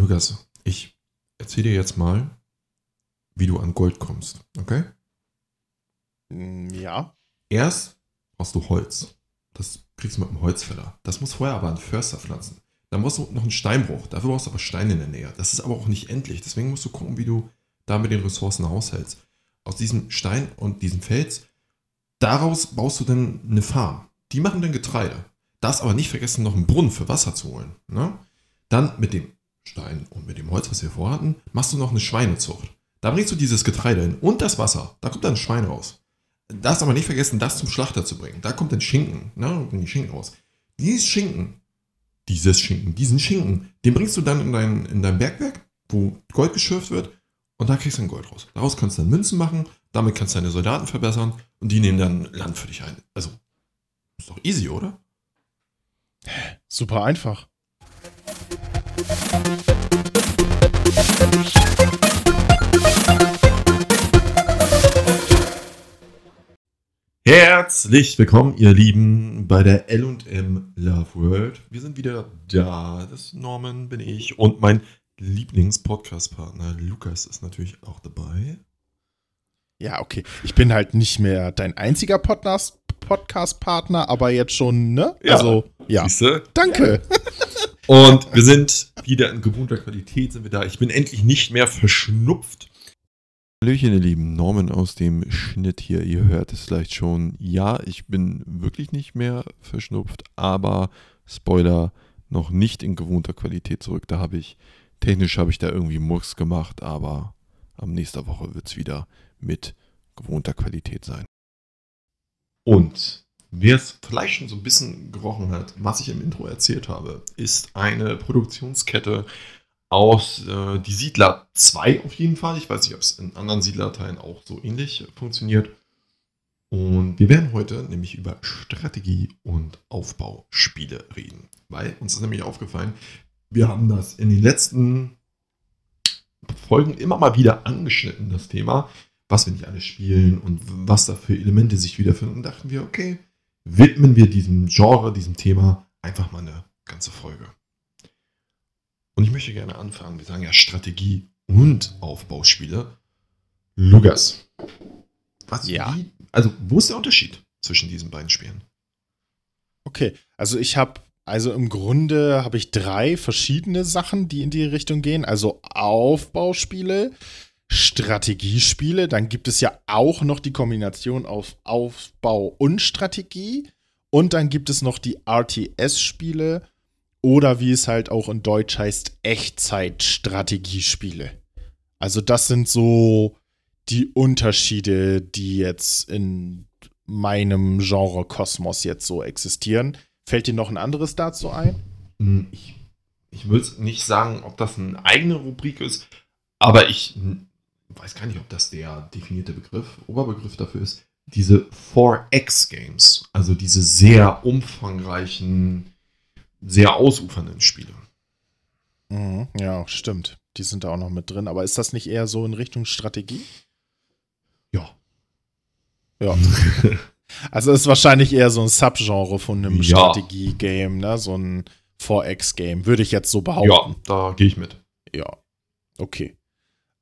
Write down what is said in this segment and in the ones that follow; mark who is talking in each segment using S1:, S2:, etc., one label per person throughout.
S1: Lukas, ich erzähle dir jetzt mal, wie du an Gold kommst, okay?
S2: Mm, Ja.
S1: Erst brauchst du Holz. Das kriegst du mit dem Holzfäller. Das muss vorher aber ein Förster pflanzen. Dann brauchst du noch einen Steinbruch. Dafür brauchst du aber Steine in der Nähe. Das ist aber auch nicht endlich. Deswegen musst du gucken, wie du da mit den Ressourcen haushältst. Aus diesem Stein und diesem Fels, daraus baust du dann eine Farm. Die machen dann Getreide. Darfst aber nicht vergessen, noch einen Brunnen für Wasser zu holen. Ne? Dann mit dem Stein und mit dem Holz, was wir vorhatten, machst du noch eine Schweinezucht. Da bringst du dieses Getreide hin und das Wasser. Da kommt dann ein Schwein raus. Darfst aber nicht vergessen, das zum Schlachter zu bringen. Da kommt dann Schinken. Ne? Da kommen die Schinken raus. Dieses Schinken, dieses Schinken, diesen Schinken, den bringst du dann in dein, in dein Bergwerk, wo Gold geschürft wird, und da kriegst du dann Gold raus. Daraus kannst du dann Münzen machen, damit kannst du deine Soldaten verbessern und die nehmen dann Land für dich ein. Also, ist doch easy, oder?
S2: Super einfach.
S1: Herzlich willkommen, ihr Lieben, bei der LM Love World. Wir sind wieder da. Das Norman, bin ich. Und mein Lieblings-Podcast-Partner Lukas ist natürlich auch dabei.
S2: Ja, okay. Ich bin halt nicht mehr dein einziger Podcast- Podcast-Partner, aber jetzt schon, ne?
S1: Ja.
S2: Also, ja.
S1: Siehste?
S2: Danke.
S1: Und wir sind wieder in gewohnter Qualität, sind wir da. Ich bin endlich nicht mehr verschnupft. Hallöchen, ihr Lieben. Norman aus dem Schnitt hier. Ihr hört es vielleicht schon. Ja, ich bin wirklich nicht mehr verschnupft, aber Spoiler, noch nicht in gewohnter Qualität zurück. Da habe ich, technisch habe ich da irgendwie Murks gemacht, aber am nächster Woche wird es wieder mit gewohnter Qualität sein. Und wer es vielleicht schon so ein bisschen gerochen hat, was ich im Intro erzählt habe, ist eine Produktionskette aus äh, Die Siedler 2 auf jeden Fall. Ich weiß nicht, ob es in anderen Siedlerteilen auch so ähnlich funktioniert. Und wir werden heute nämlich über Strategie und Aufbauspiele reden. Weil uns ist nämlich aufgefallen, wir haben das in den letzten Folgen immer mal wieder angeschnitten, das Thema, was wir nicht alle spielen und was da für Elemente sich wiederfinden. Und dachten wir, okay, widmen wir diesem Genre, diesem Thema einfach mal eine ganze Folge. Und ich möchte gerne anfangen. Wir sagen ja Strategie und Aufbauspiele. Lugas. Was?
S2: Ja.
S1: Wie, also, wo ist der Unterschied zwischen diesen beiden Spielen?
S2: Okay, also ich habe, also im Grunde habe ich drei verschiedene Sachen, die in die Richtung gehen. Also Aufbauspiele, Strategiespiele, dann gibt es ja auch noch die Kombination aus Aufbau und Strategie. Und dann gibt es noch die RTS-Spiele oder wie es halt auch in Deutsch heißt, Echtzeit-Strategiespiele. Also das sind so die Unterschiede, die jetzt in meinem Genre Kosmos jetzt so existieren. Fällt dir noch ein anderes dazu ein?
S1: Hm, Ich, ich will nicht sagen, ob das eine eigene Rubrik ist, aber ich weiß gar nicht, ob das der definierte Begriff, Oberbegriff dafür ist. Diese 4X-Games, also diese sehr umfangreichen, sehr ausufernden Spiele.
S2: Mhm, ja, stimmt. Die sind da auch noch mit drin. Aber ist das nicht eher so in Richtung Strategie?
S1: Ja.
S2: Ja. Also ist wahrscheinlich eher so ein Subgenre von einem
S1: Ja.
S2: Strategie-Game, ne? So ein 4X-Game, würde ich jetzt so behaupten.
S1: Ja, da gehe ich mit.
S2: Ja. Okay.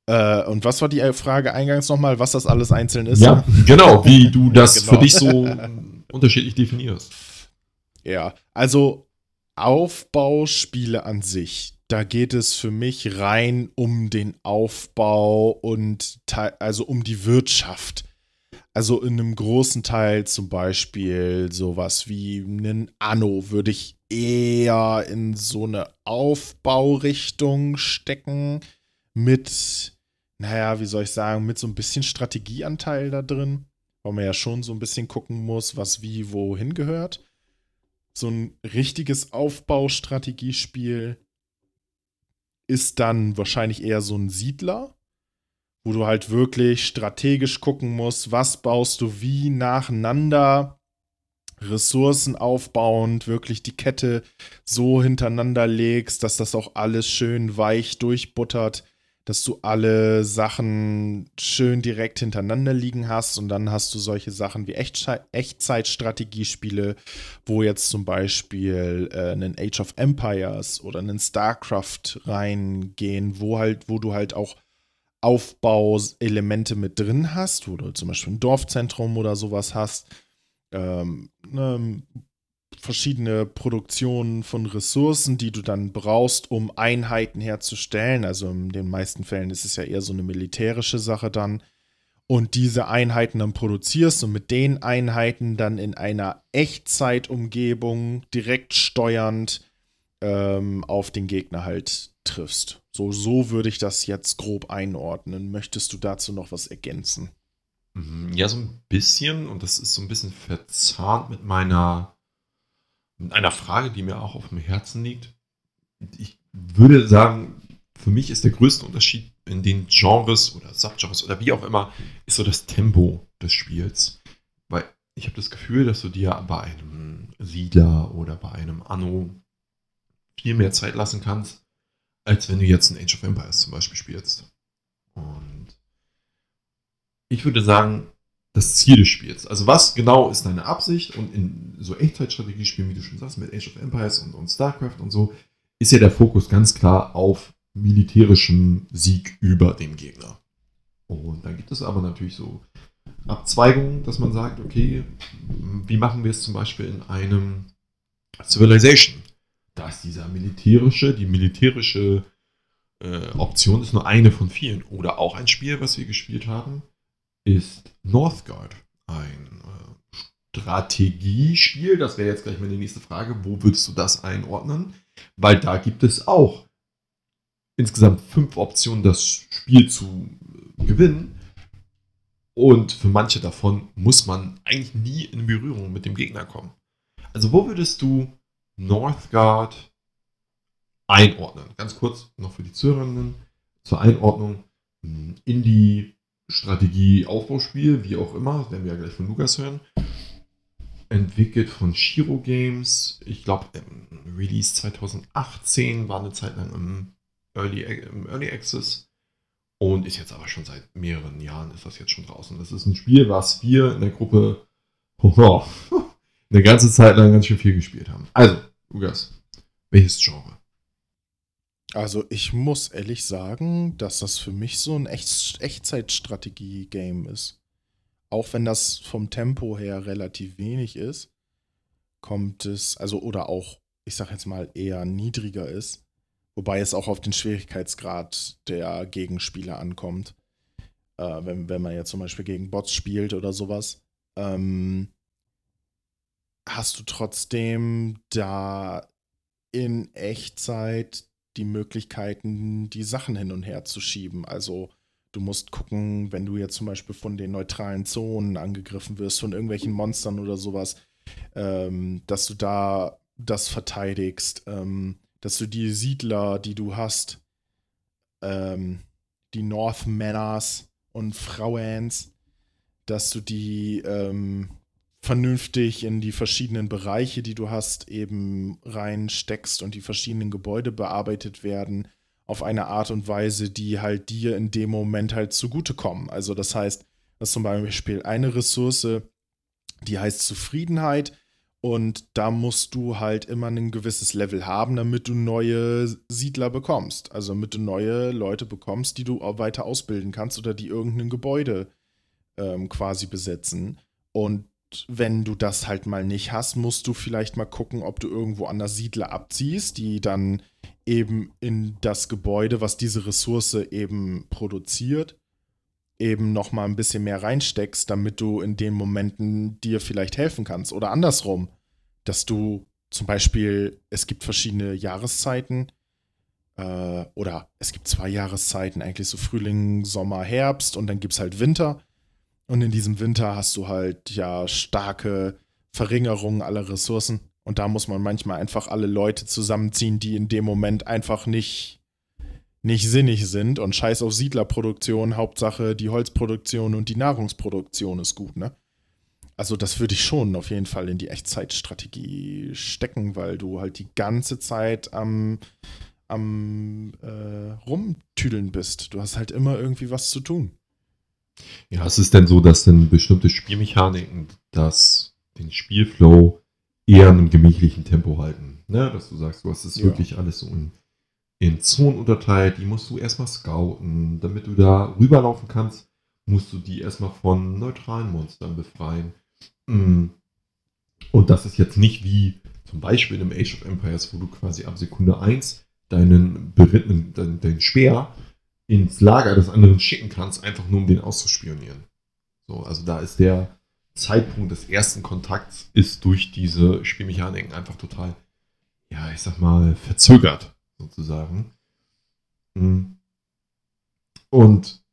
S2: Äh, und was war die Frage eingangs nochmal, was das alles einzeln ist?
S1: Ja, genau, wie du das
S2: Genau.
S1: für dich so unterschiedlich definierst.
S2: Ja, also Aufbauspiele an sich, da geht es für mich rein um den Aufbau und also um die Wirtschaft. Also in einem großen Teil zum Beispiel sowas wie einen Anno würde ich eher in so eine Aufbaurichtung stecken mit, naja, wie soll ich sagen, mit so ein bisschen Strategieanteil da drin, weil man ja schon so ein bisschen gucken muss, was wie wohin gehört so ein richtiges Aufbaustrategiespiel ist dann wahrscheinlich eher so ein Siedler, wo du halt wirklich strategisch gucken musst, was baust du wie nacheinander, Ressourcen aufbauend, wirklich die Kette so hintereinander legst, dass das auch alles schön weich durchbuttert. Dass du alle Sachen schön direkt hintereinander liegen hast und dann hast du solche Sachen wie Echtzeitstrategiespiele, wo jetzt zum Beispiel äh, einen Age of Empires oder einen StarCraft reingehen, wo halt, wo du halt auch Aufbauelemente mit drin hast, wo du zum Beispiel ein Dorfzentrum oder sowas hast, ähm, ne, verschiedene Produktionen von Ressourcen, die du dann brauchst, um Einheiten herzustellen. Also in den meisten Fällen ist es ja eher so eine militärische Sache dann. Und diese Einheiten dann produzierst und mit den Einheiten dann in einer Echtzeitumgebung direkt steuernd ähm, auf den Gegner halt triffst. So, so würde ich das jetzt grob einordnen. Möchtest du dazu noch was ergänzen?
S1: Mhm, ja, so ein bisschen. Und das ist so ein bisschen verzahnt mit meiner mit einer Frage, die mir auch auf dem Herzen liegt. Ich würde sagen, für mich ist der größte Unterschied in den Genres oder Subgenres oder wie auch immer, ist so das Tempo des Spiels. Weil ich habe das Gefühl, dass du dir bei einem Siedler oder bei einem Anno viel mehr Zeit lassen kannst, als wenn du jetzt ein Age of Empires zum Beispiel spielst. Und ich würde sagen, das Ziel des Spiels. Also was genau ist deine Absicht? Und in so Echtzeitstrategiespielen, wie du schon sagst, mit Age of Empires und, und StarCraft und so, ist ja der Fokus ganz klar auf militärischem Sieg über dem Gegner. Und dann gibt es aber natürlich so Abzweigungen, dass man sagt, okay, wie machen wir es zum Beispiel in einem Civilization? Da ist dieser militärische, die militärische äh, Option ist nur eine von vielen. Oder auch ein Spiel, was wir gespielt haben, ist Northgard. Ein äh, Strategiespiel. Das wäre jetzt gleich meine nächste Frage. Wo würdest du das einordnen? Weil da gibt es auch insgesamt fünf Optionen, das Spiel zu äh, gewinnen. Und für manche davon muss man eigentlich nie in Berührung mit dem Gegner kommen. Also wo würdest du Northgard einordnen? Ganz kurz noch für die Zuhörerinnen zur Einordnung. Indie Strategie, Aufbauspiel, wie auch immer, werden wir ja gleich von Lukas hören. Entwickelt von Shiro Games. Ich glaube, Release 2018 war eine Zeit lang im Early, im Early Access und ist jetzt aber schon seit mehreren Jahren ist das jetzt schon draußen. Das ist ein Spiel, was wir in der Gruppe oh, eine ganze Zeit lang ganz schön viel gespielt haben. Also, Lukas, welches Genre?
S2: Also ich muss ehrlich sagen, dass das für mich so ein Echt Echtzeitstrategie-Game ist. Auch wenn das vom Tempo her relativ wenig ist, kommt es, also oder auch, ich sag jetzt mal, eher niedriger ist. Wobei es auch auf den Schwierigkeitsgrad der Gegenspieler ankommt. Äh, wenn, wenn man jetzt zum Beispiel gegen Bots spielt oder sowas. Ähm, hast du trotzdem da in Echtzeit die Möglichkeiten, die Sachen hin und her zu schieben. Also du musst gucken, wenn du jetzt zum Beispiel von den neutralen Zonen angegriffen wirst, von irgendwelchen Monstern oder sowas, ähm, dass du da das verteidigst, ähm, dass du die Siedler, die du hast, ähm, die North Manors und Frauens, dass du die ähm, vernünftig in die verschiedenen Bereiche, die du hast, eben reinsteckst und die verschiedenen Gebäude bearbeitet werden auf eine Art und Weise, die halt dir in dem Moment halt zugutekommen. Also das heißt, dass zum Beispiel eine Ressource, die heißt Zufriedenheit und da musst du halt immer ein gewisses Level haben, damit du neue Siedler bekommst. Also damit du neue Leute bekommst, die du weiter ausbilden kannst oder die irgendein Gebäude ähm, quasi besetzen. Und wenn du das halt mal nicht hast, musst du vielleicht mal gucken, ob du irgendwo anders Siedler abziehst, die dann eben in das Gebäude, was diese Ressource eben produziert, eben noch mal ein bisschen mehr reinsteckst, damit du in den Momenten dir vielleicht helfen kannst. Oder andersrum, dass du zum Beispiel, es gibt verschiedene Jahreszeiten äh, oder es gibt zwei Jahreszeiten, eigentlich so Frühling, Sommer, Herbst und dann gibt es halt Winter. Und in diesem Winter hast du halt ja starke Verringerungen aller Ressourcen. Und da muss man manchmal einfach alle Leute zusammenziehen, die in dem Moment einfach nicht, nicht sinnig sind. Und scheiß auf Siedlerproduktion, Hauptsache die Holzproduktion und die Nahrungsproduktion ist gut, ne? Also das würde ich schon auf jeden Fall in die Echtzeitstrategie stecken, weil du halt die ganze Zeit am, am äh, Tüdeln bist. Du hast halt immer irgendwie was zu tun.
S1: Ja, es ist denn so, dass denn bestimmte Spielmechaniken das den Spielflow eher in einem gemächlichen Tempo halten. Ne? Dass du sagst, du hast es ja. wirklich alles so in, in Zonen unterteilt, die musst du erstmal scouten. Damit du da rüberlaufen kannst, musst du die erstmal von neutralen Monstern befreien. Mm. Und das ist jetzt nicht wie zum Beispiel in einem Age of Empires, wo du quasi ab Sekunde 1 deinen berittenen, dein, dein Speer ins Lager des anderen schicken kannst, einfach nur um den auszuspionieren. So, also da ist der Zeitpunkt des ersten Kontakts ist durch diese Spielmechaniken einfach total, ja, ich sag mal, verzögert, sozusagen. Hm. Und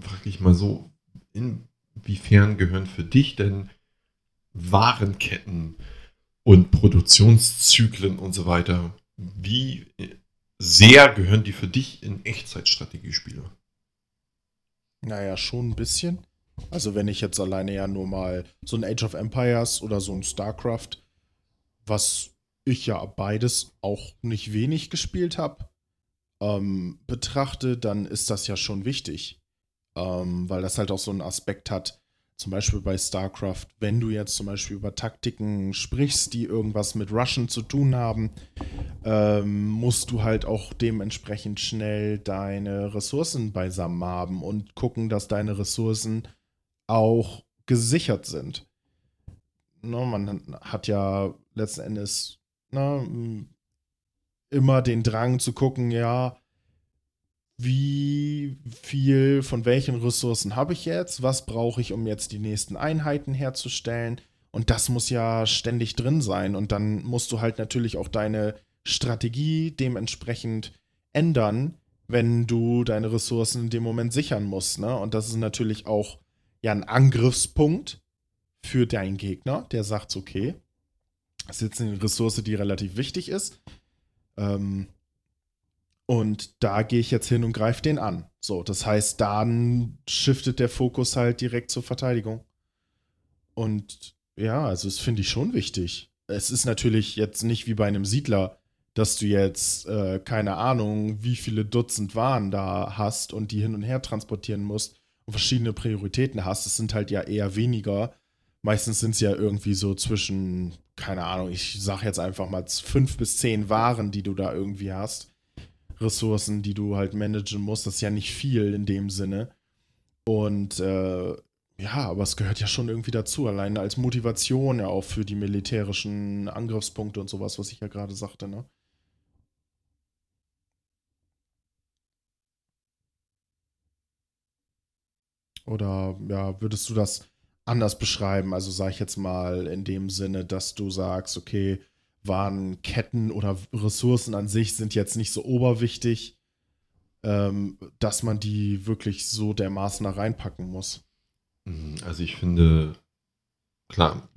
S1: frage ich mal so, inwiefern gehören für dich denn Warenketten und Produktionszyklen und so weiter, wie sehr gehören die für dich in Echtzeitstrategiespiele?
S2: Naja, schon ein bisschen. Also wenn ich jetzt alleine ja nur mal so ein Age of Empires oder so ein StarCraft, was ich ja beides auch nicht wenig gespielt habe, ähm, betrachte, dann ist das ja schon wichtig. Ähm, weil das halt auch so einen Aspekt hat, zum Beispiel bei StarCraft, wenn du jetzt zum Beispiel über Taktiken sprichst, die irgendwas mit Russian zu tun haben, ähm, musst du halt auch dementsprechend schnell deine Ressourcen beisammen haben und gucken, dass deine Ressourcen auch gesichert sind. Ne, man hat ja letzten Endes ne, immer den Drang zu gucken, ja, wie viel von welchen Ressourcen habe ich jetzt, was brauche ich, um jetzt die nächsten Einheiten herzustellen. Und das muss ja ständig drin sein. Und dann musst du halt natürlich auch deine Strategie dementsprechend ändern, wenn du deine Ressourcen in dem Moment sichern musst. Ne? Und das ist natürlich auch ja ein Angriffspunkt für deinen Gegner, der sagt, okay, das ist jetzt eine Ressource, die relativ wichtig ist. Ähm, und da gehe ich jetzt hin und greife den an. So, das heißt, dann shiftet der Fokus halt direkt zur Verteidigung. Und ja, also das finde ich schon wichtig. Es ist natürlich jetzt nicht wie bei einem Siedler, dass du jetzt, äh, keine Ahnung, wie viele Dutzend Waren da hast und die hin und her transportieren musst und verschiedene Prioritäten hast. Es sind halt ja eher weniger. Meistens sind es ja irgendwie so zwischen, keine Ahnung, ich sage jetzt einfach mal fünf bis zehn Waren, die du da irgendwie hast. Ressourcen, die du halt managen musst. Das ist ja nicht viel in dem Sinne. Und äh, ja, aber es gehört ja schon irgendwie dazu, alleine als Motivation ja auch für die militärischen Angriffspunkte und sowas, was ich ja gerade sagte, ne? Oder ja, würdest du das anders beschreiben? Also sage ich jetzt mal in dem Sinne, dass du sagst, okay, Warenketten oder Ressourcen an sich sind jetzt nicht so oberwichtig, ähm, dass man die wirklich so dermaßen da reinpacken muss.
S1: Mhm, also ich finde, klar,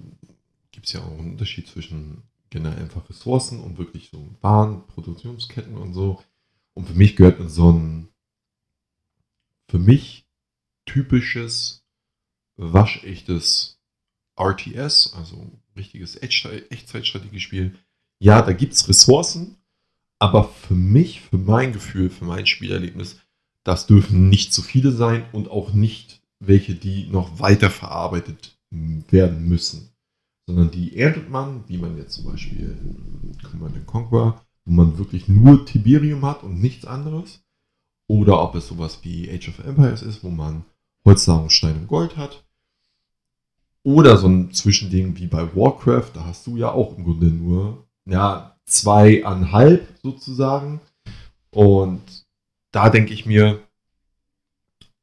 S1: gibt es ja auch einen Unterschied zwischen generell einfach Ressourcen und wirklich so Waren, Produktionsketten und so. Und für mich gehört so ein, für mich typisches, waschechtes RTS, also richtiges Echtzeitstrategiespiel. Ja, da gibt es Ressourcen, aber für mich, für mein Gefühl, für mein Spielerlebnis, das dürfen nicht zu viele sein und auch nicht welche, die noch weiter verarbeitet werden müssen. Sondern die erntet man, wie man jetzt zum Beispiel in Command Conquer, wo man wirklich nur Tiberium hat und nichts anderes. Oder ob es sowas wie Age of Empires ist, wo man Holznahrung, Stein und Gold hat. Oder so ein Zwischending wie bei Warcraft, da hast du ja auch im Grunde nur ja, zweieinhalb sozusagen. Und da denke ich mir,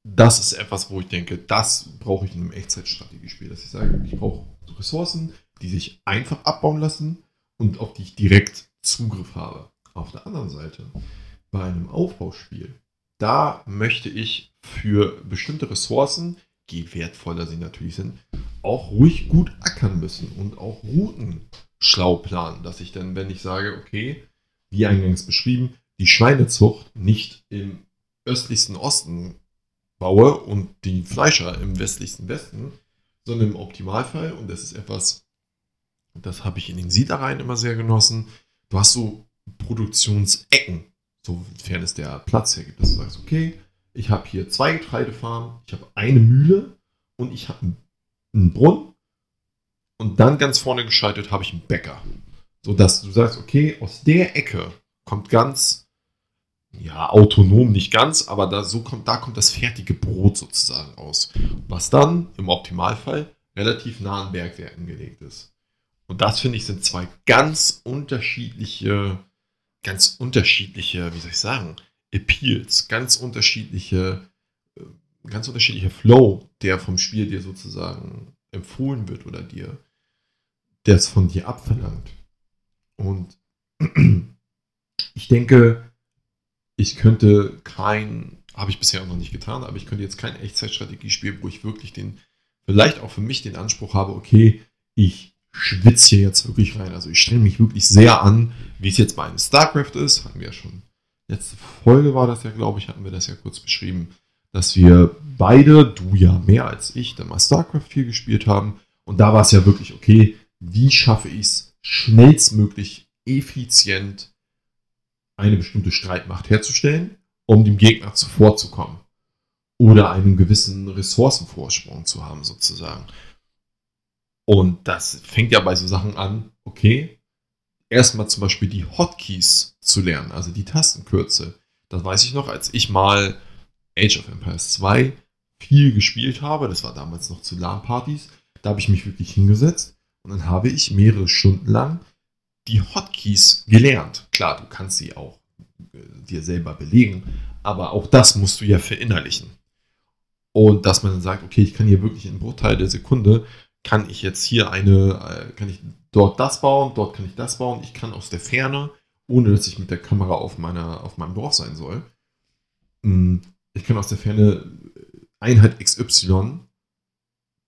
S1: das ist etwas, wo ich denke, das brauche ich in einem Echtzeitstrategiespiel. Dass ich sage, ich brauche Ressourcen, die sich einfach abbauen lassen und auf die ich direkt Zugriff habe. Auf der anderen Seite, bei einem Aufbauspiel, da möchte ich für bestimmte Ressourcen, wertvoller sie natürlich sind, auch ruhig gut ackern müssen und auch Routen schlau planen, dass ich dann, wenn ich sage, okay, wie eingangs beschrieben, die Schweinezucht nicht im östlichsten Osten baue und die Fleischer im westlichsten Westen, sondern im Optimalfall, und das ist etwas, das habe ich in den Siedlereien immer sehr genossen, du hast so Produktionsecken, sofern es der Platz hergibt, dass du sagst, okay, ich habe hier zwei Getreidefarmen, ich habe eine Mühle und ich habe einen Brunnen und dann ganz vorne geschaltet habe ich einen Bäcker. So dass du sagst, okay, aus der Ecke kommt ganz, ja, autonom nicht ganz, aber da, so kommt, da kommt das fertige Brot sozusagen aus. Was dann im Optimalfall relativ nah an Bergwerken gelegt ist. Und das finde ich sind zwei ganz unterschiedliche, ganz unterschiedliche, wie soll ich sagen, Appeals, ganz unterschiedliche, äh, ganz unterschiedlicher Flow, der vom Spiel dir sozusagen empfohlen wird oder dir, der es von dir abverlangt. Und ich denke, ich könnte kein, habe ich bisher auch noch nicht getan, aber ich könnte jetzt kein Echtzeitstrategie spielen, wo ich wirklich den, vielleicht auch für mich den Anspruch habe, okay, ich schwitze hier jetzt wirklich rein. Also ich stelle mich wirklich sehr an, wie es jetzt bei einem StarCraft ist. Hatten wir ja schon, letzte Folge war das ja, glaube ich, hatten wir das ja kurz beschrieben, dass wir beide, du ja mehr als ich, dann mal StarCraft 4 gespielt haben. Und da war es ja wirklich, okay, wie schaffe ich es schnellstmöglich effizient eine bestimmte Streitmacht herzustellen, um dem Gegner zuvorzukommen. Oder einen gewissen Ressourcenvorsprung zu haben, sozusagen. Und das fängt ja bei so Sachen an, okay, erstmal zum Beispiel die Hotkeys zu lernen, also die Tastenkürze. Das weiß ich noch, als ich mal Age of Empires 2 viel gespielt habe, das war damals noch zu LAN-Partys, da habe ich mich wirklich hingesetzt und dann habe ich mehrere Stunden lang die Hotkeys gelernt. Klar, du kannst sie auch äh, dir selber belegen, aber auch das musst du ja verinnerlichen. Und dass man dann sagt, okay, ich kann hier wirklich in Bruchteil der Sekunde, kann ich jetzt hier eine, äh, kann ich dort das bauen, dort kann ich das bauen, ich kann aus der Ferne, ohne dass ich mit der Kamera auf, meiner, auf meinem Dorf sein soll, hm, ich kann aus der Ferne Einheit XY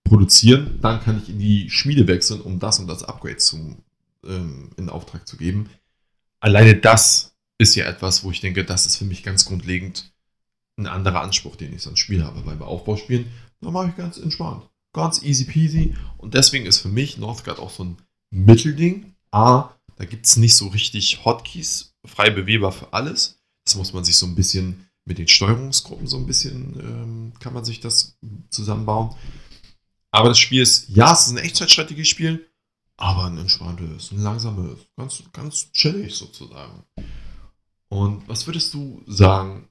S1: produzieren, dann kann ich in die Schmiede wechseln, um das und das Upgrade zu, ähm, in Auftrag zu geben. Alleine das ist ja etwas, wo ich denke, das ist für mich ganz grundlegend ein anderer Anspruch, den ich so ein Spiel habe. Weil bei Aufbauspielen, da mache ich ganz entspannt. Ganz easy peasy. Und deswegen ist für mich Northgard auch so ein Mittelding. A, da gibt es nicht so richtig Hotkeys, frei bewegbar für alles. Das muss man sich so ein bisschen mit den Steuerungsgruppen so ein bisschen, ähm, kann man sich das zusammenbauen. Aber das Spiel ist, ja, es ist ein Echtzeitstrategiespiel, aber ein entspanntes, ein langsames, ganz, ganz chillig sozusagen. Und was würdest du sagen,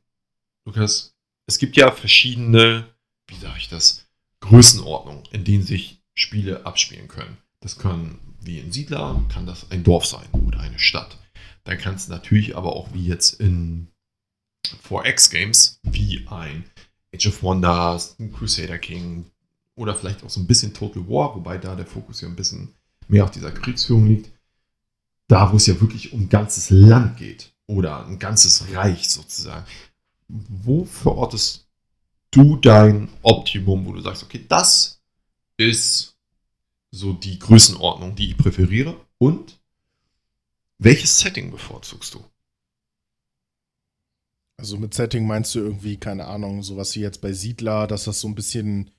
S1: Lukas? Es gibt ja verschiedene, wie sage ich das, Größenordnungen, in denen sich Spiele abspielen können. Das können, wie in Siedler, kann das ein Dorf sein oder eine Stadt. Dann kann es natürlich aber auch wie jetzt in 4X Games, wie ein Age of Wonders, ein Crusader King oder vielleicht auch so ein bisschen Total War, wobei da der Fokus ja ein bisschen mehr auf dieser Kriegsführung liegt, da wo es ja wirklich um ein ganzes Land geht oder ein ganzes Reich sozusagen, wo verortest du dein Optimum, wo du sagst, okay, das ist so die Größenordnung, die ich präferiere und welches Setting bevorzugst du?
S2: Also mit Setting meinst du irgendwie, keine Ahnung, sowas wie jetzt bei Siedler, dass das so ein bisschen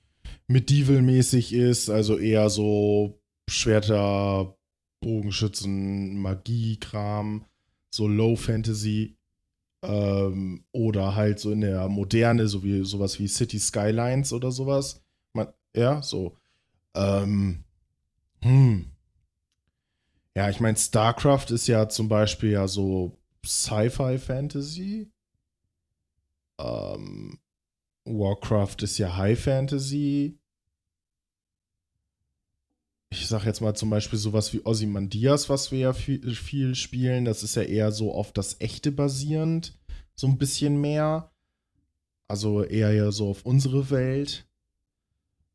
S2: medieval-mäßig ist, also eher so Schwerter, Bogenschützen, Magie-Kram, so Low Fantasy. Ähm, oder halt so in der Moderne, so wie sowas wie City Skylines oder sowas. Man, ja, so. Ähm, hm. Ja, ich meine, StarCraft ist ja zum Beispiel ja so Sci-Fi-Fantasy. Ähm, Warcraft ist ja High Fantasy ich sag jetzt mal zum Beispiel sowas wie Ozymandias, was wir ja viel, viel, spielen, das ist ja eher so auf das Echte basierend, so ein bisschen mehr. Also eher ja so auf unsere Welt.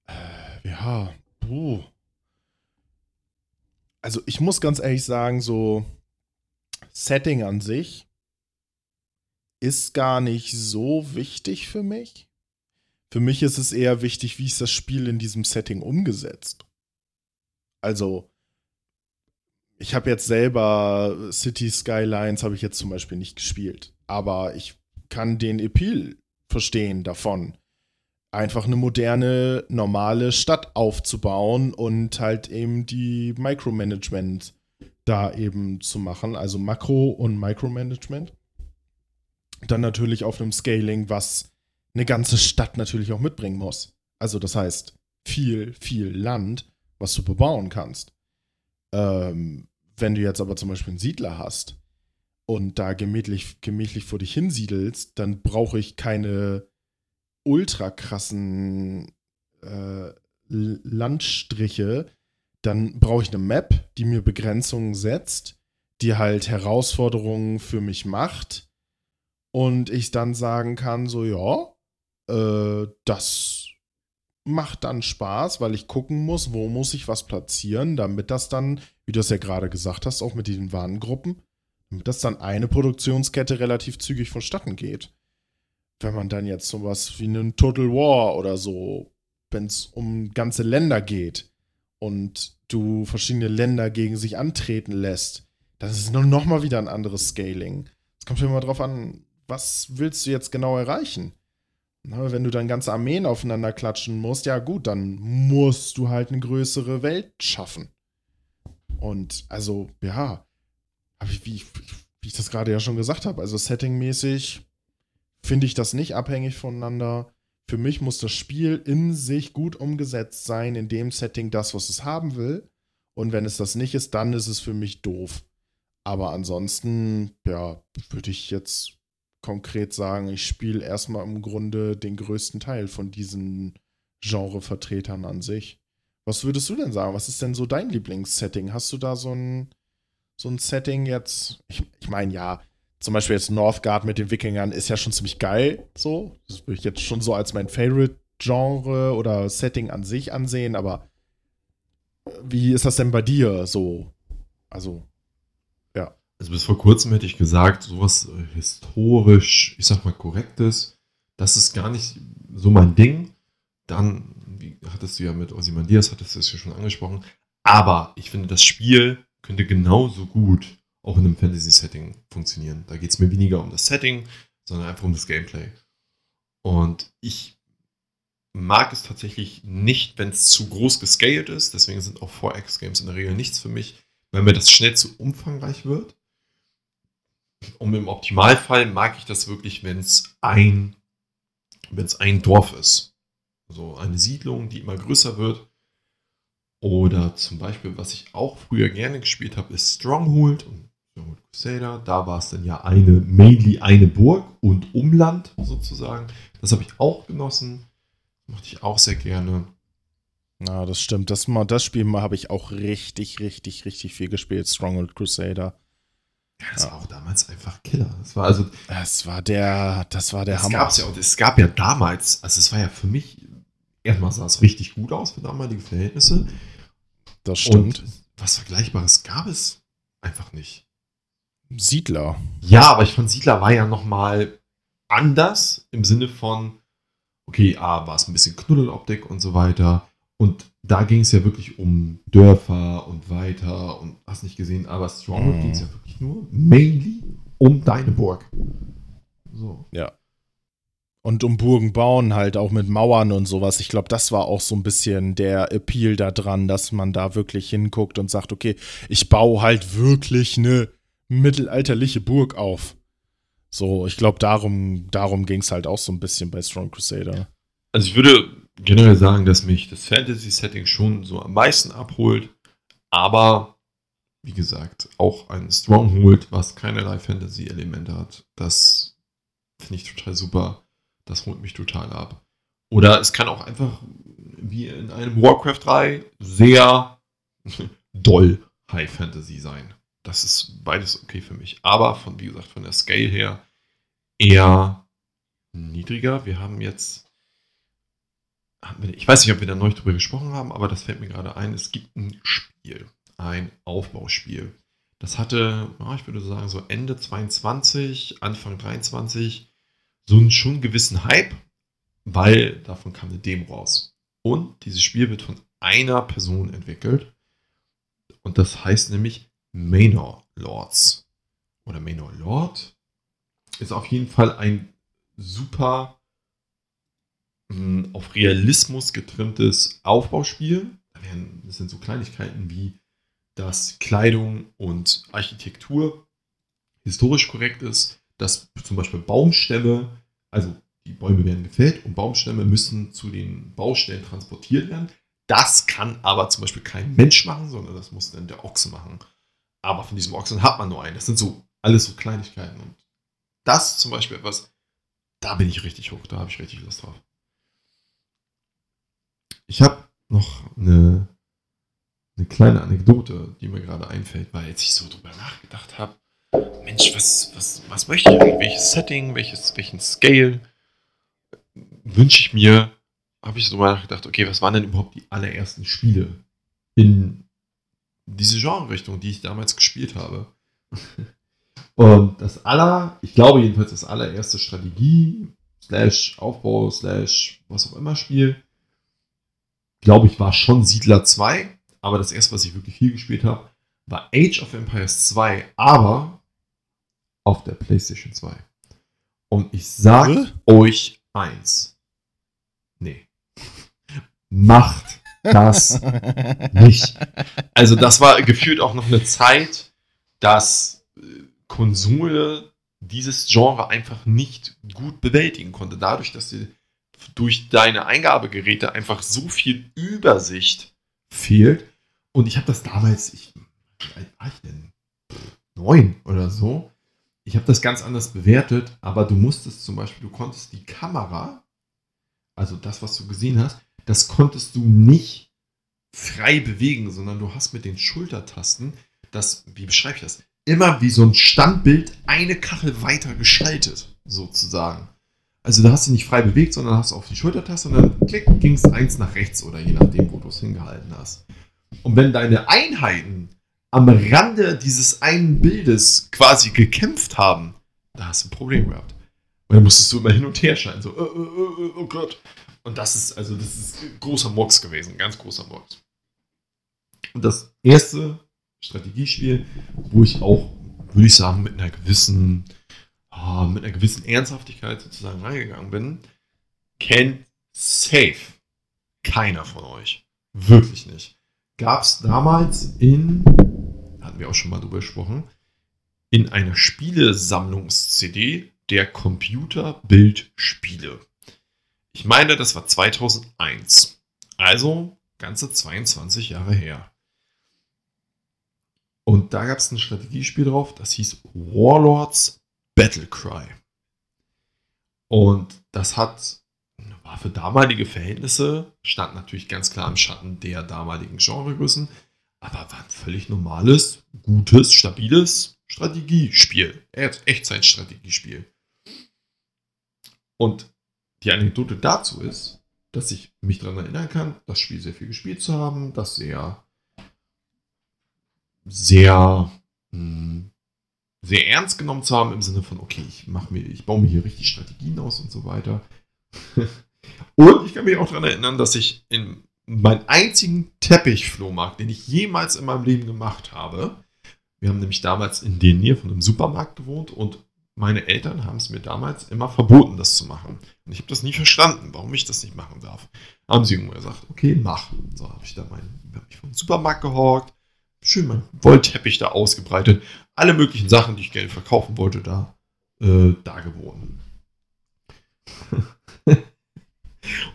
S2: Äh, ja, puh. Also ich muss ganz ehrlich sagen, so Setting an sich ist gar nicht so wichtig für mich. Für mich ist es eher wichtig, wie ist das Spiel in diesem Setting umgesetzt. Also, ich habe jetzt selber City Skylines habe ich jetzt zum Beispiel nicht gespielt, aber ich kann den Appeal verstehen davon, einfach eine moderne, normale Stadt aufzubauen und halt eben die Micromanagement da eben zu machen, also Makro- und Micromanagement. dann natürlich auf einem Scaling, was eine ganze Stadt natürlich auch mitbringen muss. Also das heißt, viel, viel Land, was du bebauen kannst. Ähm, wenn du jetzt aber zum Beispiel einen Siedler hast und da gemächlich, gemächlich vor dich hinsiedelst, dann brauche ich keine ultra krassen äh, Landstriche. Dann brauche ich eine Map, die mir Begrenzungen setzt, die halt Herausforderungen für mich macht. Und ich dann sagen kann, so ja, äh, das macht dann Spaß, weil ich gucken muss, wo muss ich was platzieren, damit das dann, wie du es ja gerade gesagt hast, auch mit den Warengruppen, damit das dann eine Produktionskette relativ zügig vonstatten geht. Wenn man dann jetzt sowas wie einen Total War oder so, wenn es um ganze Länder geht und du verschiedene Länder gegen sich antreten lässt, das ist noch mal wieder ein anderes Scaling. Es kommt immer drauf an, was willst du jetzt genau erreichen? Na, wenn du dann ganze Armeen aufeinander klatschen musst, ja gut, dann musst du halt eine größere Welt schaffen. Und also, ja, wie, wie, wie ich das gerade ja schon gesagt habe, also settingmäßig finde ich das nicht abhängig voneinander. Für mich muss das Spiel in sich gut umgesetzt sein, in dem Setting das, was es haben will. Und wenn es das nicht ist, dann ist es für mich doof. Aber ansonsten, ja, würde ich jetzt konkret sagen, ich spiele erstmal im Grunde den größten Teil von diesen Genrevertretern an sich. Was würdest du denn sagen? Was ist denn so dein Lieblingssetting? Hast du da so ein, so ein Setting jetzt? Ich, ich meine, ja, zum Beispiel jetzt Northgard mit den Wikingern ist ja schon ziemlich geil, so. Das würde ich jetzt schon so als mein Favorite-Genre oder Setting an sich ansehen, aber wie ist das denn bei dir so? Also,
S1: also bis vor kurzem hätte ich gesagt, sowas äh, historisch, ich sag mal, korrektes, das ist gar nicht so mein Ding. Dann, wie hattest du ja mit Ozymandias, hattest du es ja schon angesprochen. Aber ich finde, das Spiel könnte genauso gut auch in einem Fantasy-Setting funktionieren. Da geht es mir weniger um das Setting, sondern einfach um das Gameplay. Und ich mag es tatsächlich nicht, wenn es zu groß gescaled ist. Deswegen sind auch 4X-Games in der Regel nichts für mich, weil mir das schnell zu umfangreich wird. Und im Optimalfall mag ich das wirklich, wenn es ein, wenn es ein Dorf ist. Also eine Siedlung, die immer größer wird. Oder zum Beispiel, was ich auch früher gerne gespielt habe, ist Stronghold und Stronghold Crusader. Da war es dann ja eine, mainly eine Burg und Umland sozusagen. Das habe ich auch genossen. Das mochte ich auch sehr gerne.
S2: Na, das stimmt. Das, das Spiel habe ich auch richtig, richtig, richtig viel gespielt. Stronghold Crusader.
S1: Ja, das ja. war auch damals einfach Killer. Das war also.
S2: Das war der, das war der
S1: das
S2: Hammer.
S1: Gab's ja, und es gab ja damals, also es war ja für mich, erstmal sah es richtig gut aus für damalige Verhältnisse.
S2: Das stimmt. Und
S1: was Vergleichbares gab es einfach nicht.
S2: Siedler.
S1: Ja, aber ich fand Siedler war ja nochmal anders im Sinne von, okay, A, war es ein bisschen Knuddeloptik und so weiter. Und da ging es ja wirklich um Dörfer und weiter und hast nicht gesehen, aber Stronghold mm. ging es ja wirklich nur mainly um deine Burg.
S2: So. Ja. Und um Burgen bauen, halt auch mit Mauern und sowas. Ich glaube, das war auch so ein bisschen der Appeal da dran, dass man da wirklich hinguckt und sagt, okay, ich baue halt wirklich eine mittelalterliche Burg auf. So, ich glaube, darum, darum ging es halt auch so ein bisschen bei Strong Crusader.
S1: Also ich würde generell sagen, dass mich das Fantasy-Setting schon so am meisten abholt. Aber, wie gesagt, auch ein Stronghold, was keinerlei Fantasy-Elemente hat, das finde ich total super. Das holt mich total ab. Oder es kann auch einfach, wie in einem Warcraft 3, sehr doll High Fantasy sein. Das ist beides okay für mich. Aber von, wie gesagt, von der Scale her eher niedriger. Wir haben jetzt ich weiß nicht, ob wir da neulich drüber gesprochen haben, aber das fällt mir gerade ein. Es gibt ein Spiel, ein Aufbauspiel. Das hatte, ich würde sagen, so Ende 22, Anfang 23 so einen schon gewissen Hype, weil davon kam eine Demo raus. Und dieses Spiel wird von einer Person entwickelt. Und das heißt nämlich Manor Lords. Oder Manor Lord. Ist auf jeden Fall ein super auf Realismus getrimmtes Aufbauspiel. Das sind so Kleinigkeiten wie, dass Kleidung und Architektur historisch korrekt ist, dass zum Beispiel Baumstämme, also die Bäume werden gefällt und Baumstämme müssen zu den Baustellen transportiert werden. Das kann aber zum Beispiel kein Mensch machen, sondern das muss dann der Ochse machen. Aber von diesem Ochsen hat man nur einen. Das sind so alles so Kleinigkeiten. Und das zum Beispiel etwas, da bin ich richtig hoch, da habe ich richtig Lust drauf. Ich habe noch eine, eine kleine Anekdote, die mir gerade einfällt, weil jetzt ich so drüber nachgedacht habe, Mensch, was, was, was möchte ich? Welches Setting, welches, welchen Scale wünsche ich mir? Habe ich so drüber nachgedacht, okay, was waren denn überhaupt die allerersten Spiele in diese Genre-Richtung, die ich damals gespielt habe? Und das aller, ich glaube jedenfalls das allererste Strategie, slash Aufbau, slash was auch immer Spiel, glaube ich, war schon Siedler 2. Aber das erste, was ich wirklich viel gespielt habe, war Age of Empires 2, aber auf der PlayStation 2. Und ich sage euch eins. Nee. Macht das nicht. Also das war gefühlt auch noch eine Zeit, dass äh, Konsole dieses Genre einfach nicht gut bewältigen konnte. Dadurch, dass sie durch deine Eingabegeräte einfach so viel Übersicht fehlt. Und ich habe das damals, ich, wie alt war ich denn? Neun oder so. Ich habe das ganz anders bewertet, aber du musstest zum Beispiel, du konntest die Kamera, also das, was du gesehen hast, das konntest du nicht frei bewegen, sondern du hast mit den Schultertasten das, wie beschreibe ich das, immer wie so ein Standbild eine Kachel weiter geschaltet, sozusagen. Also da hast du nicht frei bewegt, sondern hast auf die Schultertaste und dann klick, ging es eins nach rechts oder je nachdem, wo du es hingehalten hast. Und wenn deine Einheiten am Rande dieses einen Bildes quasi gekämpft haben, da hast du ein Problem gehabt. Und dann musstest du immer hin und her schalten, so, äh, äh, äh, oh Gott. Und das ist, also, das ist großer Murks gewesen, ganz großer Murks. Und das erste Strategiespiel, wo ich auch, würde ich sagen, mit einer gewissen, oh, mit einer gewissen Ernsthaftigkeit sozusagen reingegangen bin, kennt safe keiner von euch. Wirklich nicht. Gab es damals in, hatten wir auch schon mal drüber gesprochen, in einer Spielesammlungs-CD der Computerbildspiele. Ich meine, das war 2001. Also ganze 22 Jahre her. Und da gab es ein Strategiespiel drauf, das hieß Warlords Battlecry. Und das hat, war für damalige Verhältnisse, stand natürlich ganz klar im Schatten der damaligen Genregrößen, aber war ein völlig normales, gutes, stabiles Strategiespiel. Echtzeitstrategiespiel. Und die Anekdote dazu ist, dass ich mich daran erinnern kann, das Spiel sehr viel gespielt zu haben, das sehr sehr, hm, sehr ernst genommen zu haben im Sinne von, okay, ich mache mir, ich baue mir hier richtig Strategien aus und so weiter. und ich kann mich auch daran erinnern, dass ich in meinen einzigen Teppichflohmarkt, den ich jemals in meinem Leben gemacht habe, wir haben nämlich damals in der Nähe von einem Supermarkt gewohnt und meine Eltern haben es mir damals immer verboten, das zu machen. Und ich habe das nie verstanden, warum ich das nicht machen darf. Haben sie irgendwann gesagt, okay, mach. So habe ich da meinen, habe mich vom Supermarkt gehorkt, schön mein Wollteppich da ausgebreitet. Alle möglichen Sachen, die ich gerne verkaufen wollte, da, äh, da geboten.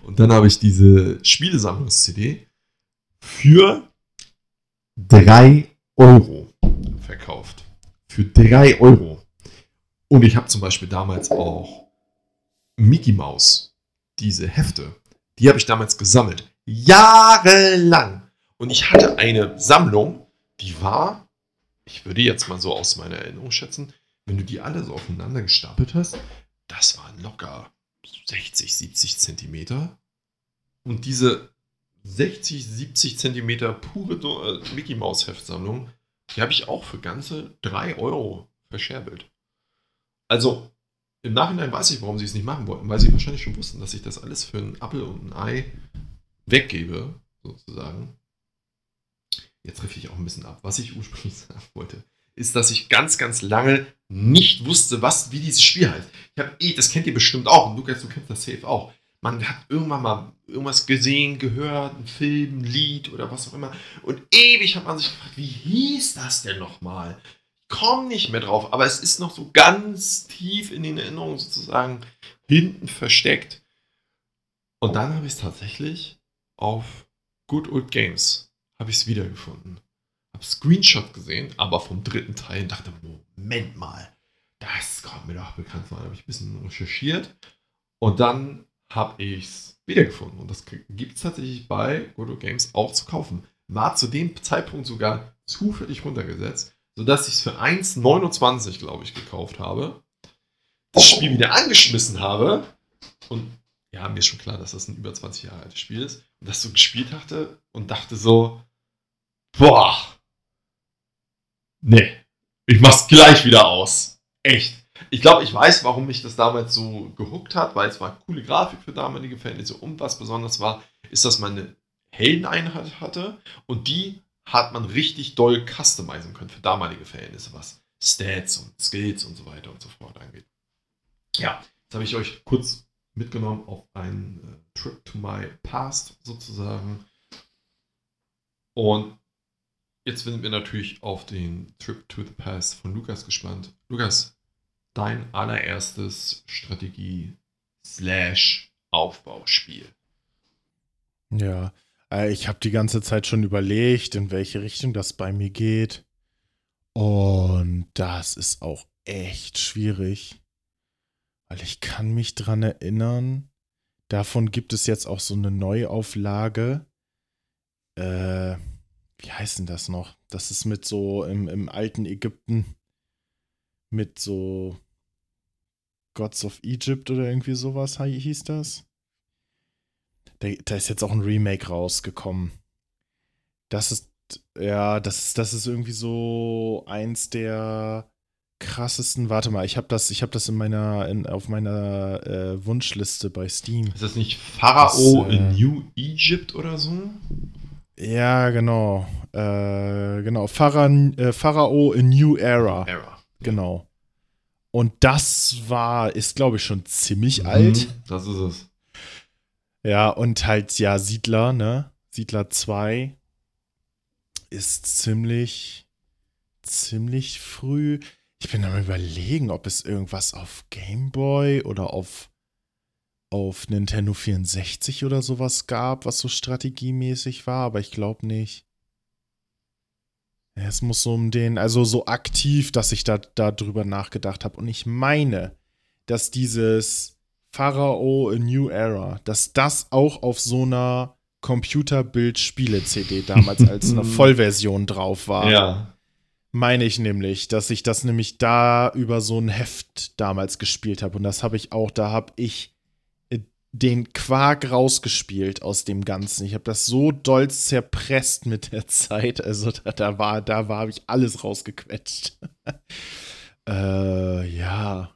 S1: Und dann habe ich diese Spielesammlungs-CD für 3 Euro verkauft. Für 3 Euro. Und ich habe zum Beispiel damals auch Mickey Mouse, diese Hefte, die habe ich damals gesammelt. Jahrelang. Und ich hatte eine Sammlung die war, ich würde jetzt mal so aus meiner Erinnerung schätzen, wenn du die alle so aufeinander gestapelt hast, das waren locker 60, 70 Zentimeter. Und diese 60, 70 Zentimeter pure äh, Mickey Maus Heftsammlung, die habe ich auch für ganze 3 Euro verscherbelt. Also im Nachhinein weiß ich, warum sie es nicht machen wollten, weil sie wahrscheinlich schon wussten, dass ich das alles für einen Apfel und ein Ei weggebe, sozusagen jetzt treffe ich auch ein bisschen ab, was ich ursprünglich sagen wollte, ist, dass ich ganz, ganz lange nicht wusste, was, wie dieses Spiel heißt. Ich habe eh, das kennt ihr bestimmt auch, und Lukas, du kennst das safe auch. Man hat irgendwann mal irgendwas gesehen, gehört, ein Film, ein Lied oder was auch immer. Und ewig hat man sich gefragt, wie hieß das denn nochmal? Komme nicht mehr drauf, aber es ist noch so ganz tief in den Erinnerungen sozusagen hinten versteckt. Und dann habe ich es tatsächlich auf Good Old Games habe ich es wiedergefunden. Habe Screenshot gesehen, aber vom dritten Teil und dachte, Moment mal, das kommt mir doch bekannt vor. Da habe ich ein bisschen recherchiert und dann habe ich es wiedergefunden. Und das gibt es tatsächlich bei Good Old Games auch zu kaufen. War zu dem Zeitpunkt sogar zufällig runtergesetzt, sodass ich es für 1,29 glaube ich gekauft habe. Das Spiel wieder angeschmissen habe und ja, mir ist schon klar, dass das ein über 20 Jahre altes Spiel ist. Und das so gespielt hatte und dachte so, boah, nee, ich mach's gleich wieder aus. Echt. Ich glaube, ich weiß, warum mich das damals so gehuckt hat, weil es war coole Grafik für damalige Verhältnisse und was besonders war, ist, dass man eine Heldeneinheit hatte und die hat man richtig doll customizen können für damalige Verhältnisse, was Stats und Skills und so weiter und so fort angeht. Ja, jetzt habe ich euch kurz mitgenommen auf einen äh, Trip to my past sozusagen. Und jetzt sind wir natürlich auf den Trip to the past von Lukas gespannt. Lukas, dein allererstes Strategie-Aufbauspiel.
S2: Ja, ich habe die ganze Zeit schon überlegt, in welche Richtung das bei mir geht. Und das ist auch echt schwierig. Weil ich kann mich dran erinnern, davon gibt es jetzt auch so eine Neuauflage. Äh, wie heißt denn das noch? Das ist mit so im, im alten Ägypten mit so Gods of Egypt oder irgendwie sowas hieß das. Da, da ist jetzt auch ein Remake rausgekommen. Das ist, ja, das, das ist irgendwie so eins der krassesten. Warte mal, ich habe das, ich habe das in meiner, in, auf meiner äh, Wunschliste bei Steam.
S1: Ist das nicht Pharao das, äh, in New Egypt oder so?
S2: Ja, genau. Äh, genau. Phara, äh, Pharao in New Era.
S1: Era.
S2: Genau. Und das war, ist glaube ich schon ziemlich mhm, alt.
S1: Das ist es.
S2: Ja, und halt, ja, Siedler, ne? Siedler 2 ist ziemlich, ziemlich früh. Ich bin am überlegen, ob es irgendwas auf Game Boy oder auf, auf Nintendo 64 oder sowas gab, was so strategiemäßig war, aber ich glaube nicht. Es muss so um den, also so aktiv, dass ich da darüber nachgedacht habe. Und ich meine, dass dieses Pharao A New Era, dass das auch auf so einer Computerbild-Spiele-CD damals als eine Vollversion drauf war.
S1: Ja.
S2: Meine ich nämlich, dass ich das nämlich da über so ein Heft damals gespielt habe. Und das habe ich auch, da habe ich äh, den Quark rausgespielt aus dem Ganzen. Ich habe das so doll zerpresst mit der Zeit. Also da, da war, da war, habe ich alles rausgequetscht. äh, ja.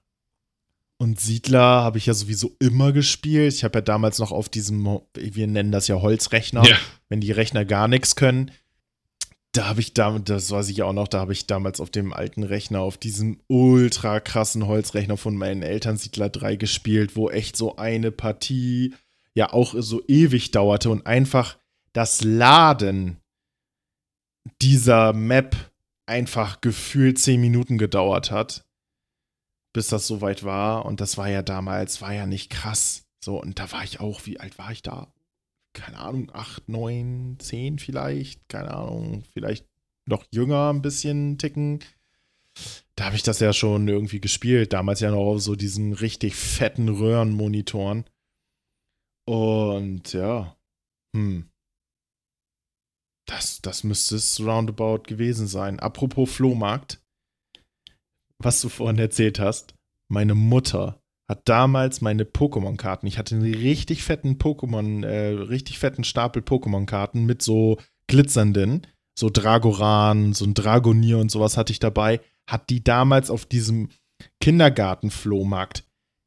S2: Und Siedler habe ich ja sowieso immer gespielt. Ich habe ja damals noch auf diesem, wir nennen das ja Holzrechner, ja. wenn die Rechner gar nichts können da habe ich damit, das weiß ich auch noch, da habe ich damals auf dem alten Rechner, auf diesem ultra krassen Holzrechner von meinen Eltern Siedler 3 gespielt, wo echt so eine Partie ja auch so ewig dauerte und einfach das Laden dieser Map einfach gefühlt 10 Minuten gedauert hat, bis das soweit war. Und das war ja damals, war ja nicht krass. So, und da war ich auch, wie alt war ich da? keine Ahnung, 8, 9, 10 vielleicht, keine Ahnung, vielleicht noch jünger ein bisschen ticken. Da habe ich das ja schon irgendwie gespielt, damals ja noch auf so diesen richtig fetten Röhrenmonitoren. Und ja, hm. Das, das müsste es roundabout gewesen sein. Apropos Flohmarkt, was du vorhin erzählt hast, meine Mutter hat damals meine Pokémon-Karten. Ich hatte einen richtig fetten Pokémon, äh, richtig fetten Stapel Pokémon-Karten mit so glitzernden, so Dragoran, so ein Dragonier und sowas hatte ich dabei. Hat die damals auf diesem Kindergarten-Flohmarkt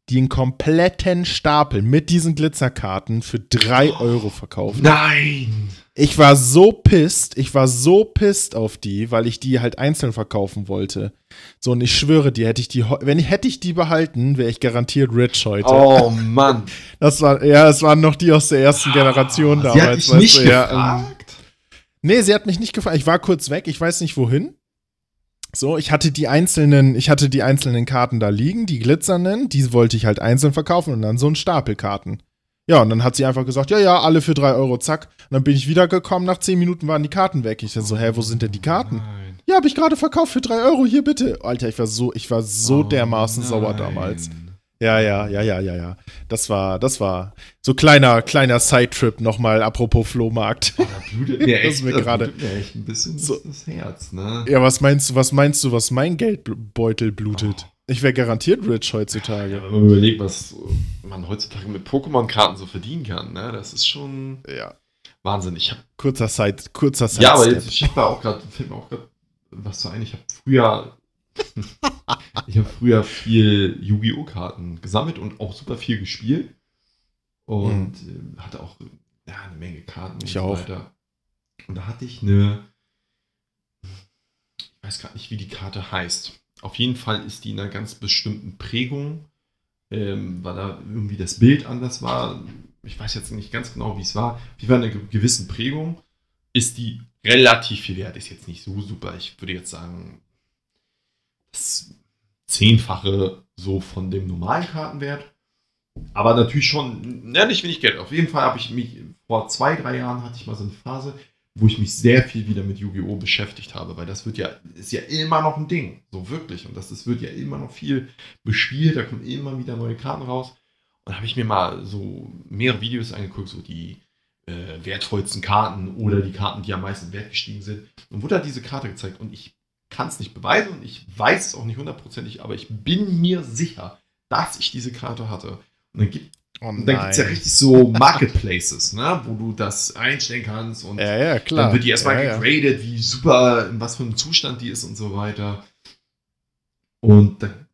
S2: den kompletten Stapel mit diesen Glitzerkarten für 3 Euro verkauft.
S1: Nein!
S2: Ich war so pisst, ich war so pisst auf die, weil ich die halt einzeln verkaufen wollte. So, und ich schwöre dir, hätte ich die, wenn ich, hätte ich die behalten, wäre ich garantiert rich heute.
S1: Oh Mann.
S2: Das war, ja, es waren noch die aus der ersten Generation
S1: damals. Sie hat dich nicht du, gefragt? Ja, ähm,
S2: nee, sie hat mich nicht gefragt. Ich war kurz weg, ich weiß nicht wohin. So, ich hatte die einzelnen, ich hatte die einzelnen Karten da liegen, die glitzernden, die wollte ich halt einzeln verkaufen und dann so ein Stapel Karten. Ja, und dann hat sie einfach gesagt, ja, ja, alle für drei Euro, zack. Und dann bin ich wiedergekommen, nach zehn Minuten waren die Karten weg. Ich dann so, hä, wo sind denn die Karten?
S1: Nein.
S2: Ja, habe ich gerade verkauft für drei Euro, hier bitte. Alter, ich war so, ich war so
S1: Oh
S2: dermaßen sauer
S1: nein.
S2: damals. Ja, ja, ja, ja, ja, ja. Das war, das war so kleiner, kleiner Sidetrip nochmal, apropos Flohmarkt.
S1: Oh, da blutet mir
S2: Das
S1: echt,
S2: mir gerade-
S1: ein bisschen
S2: So.
S1: das, Herz, ne?
S2: Ja, was meinst du, was meinst du, was mein Geldbeutel blutet? Ich wäre garantiert rich
S1: Ja,
S2: heutzutage.
S1: wenn man überlegt, was man heutzutage mit Pokémon-Karten so verdienen kann, ne? Das ist schon
S2: Ja.
S1: Wahnsinn. Ich habe
S2: Kurzer Side, kurzer Side.
S1: ja, aber jetzt, ich habe auch gerade, fällt mir auch gerade was so ein. Ich habe früher, ich habe früher viel Yu-Gi-Oh! Karten gesammelt und auch super viel gespielt und äh, hatte auch ja, eine Menge Karten und
S2: Ich
S1: so
S2: auch.
S1: weiter. Und da hatte ich eine, ich weiß gerade nicht, wie die Karte heißt. Auf jeden Fall ist die in einer ganz bestimmten Prägung, ähm, weil da irgendwie das Bild anders war. Ich weiß jetzt nicht ganz genau, wie es war. Wie war in einer ge- gewissen Prägung ist die relativ viel wert. Ist jetzt nicht so super. Ich würde jetzt sagen, das Zehnfache so von dem normalen Kartenwert. Aber natürlich schon, ja, nicht wenig Geld. Auf jeden Fall habe ich mich, vor zwei, drei Jahren hatte ich mal so eine Phase, wo ich mich sehr viel wieder mit Yu-Gi-Oh! beschäftigt habe, weil das wird ja, ist ja immer noch ein Ding. So wirklich. Und das, das wird ja immer noch viel bespielt, da kommen immer wieder neue Karten raus. Und habe ich mir mal so mehrere Videos angeguckt, so die äh, wertvollsten Karten oder die Karten, die am meisten wert gestiegen sind. Und wurde da diese Karte gezeigt. Und ich kann es nicht beweisen und ich weiß es auch nicht hundertprozentig, aber ich bin mir sicher, dass ich diese Karte hatte. Und dann gibt
S2: Oh
S1: und dann ja richtig so Marketplaces, ne, wo du das einstellen kannst und
S2: Ja, ja, klar.
S1: dann wird die erstmal
S2: ja.
S1: gegradet, wie super, in was für einem Zustand die ist und so weiter. Und dann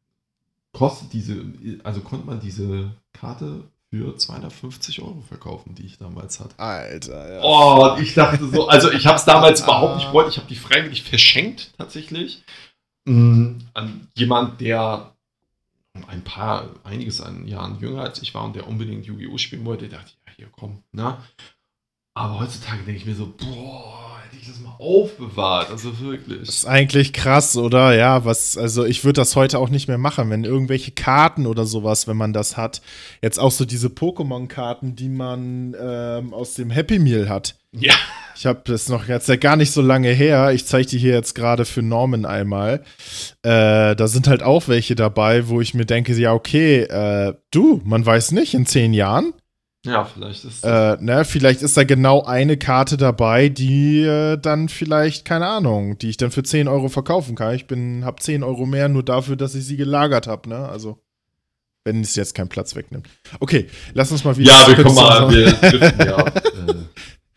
S1: kostet diese, also konnte man diese Karte für 250 Euro verkaufen, die ich damals hatte.
S2: Alter, ja.
S1: Oh, und ich dachte so, also ich habe es damals überhaupt nicht gewollt, ich habe die freiwillig verschenkt tatsächlich mm, an jemand, der ein paar, einiges an Jahren jünger als ich war und der unbedingt Yu-Gi-Oh! spielen wollte. Da dachte ich, ja, hier komm, na. Aber heutzutage denke ich mir so, boah, hätte ich das mal aufbewahrt, also wirklich.
S2: Das ist eigentlich krass, oder? Ja, was, also ich würde das heute auch nicht mehr machen, wenn irgendwelche Karten oder sowas, wenn man das hat. Jetzt auch so diese Pokémon-Karten, die man ähm, aus dem Happy Meal hat.
S1: Ja.
S2: Ich habe das noch jetzt ja gar nicht so lange her. Ich zeige die hier jetzt gerade für Norman einmal. Äh, da sind halt auch welche dabei, wo ich mir denke, ja, okay, äh, du, man weiß nicht, in zehn Jahren,
S1: Ja, vielleicht ist
S2: äh, ne, vielleicht ist da genau eine Karte dabei, die äh, dann vielleicht, keine Ahnung, die ich dann für 10 Euro verkaufen kann. Ich bin, hab 10 Euro mehr nur dafür, dass ich sie gelagert habe, ne? Also, wenn es jetzt keinen Platz wegnimmt. Okay, lass uns mal wieder.
S1: ja, wir kommen mal, wir driften ja. äh,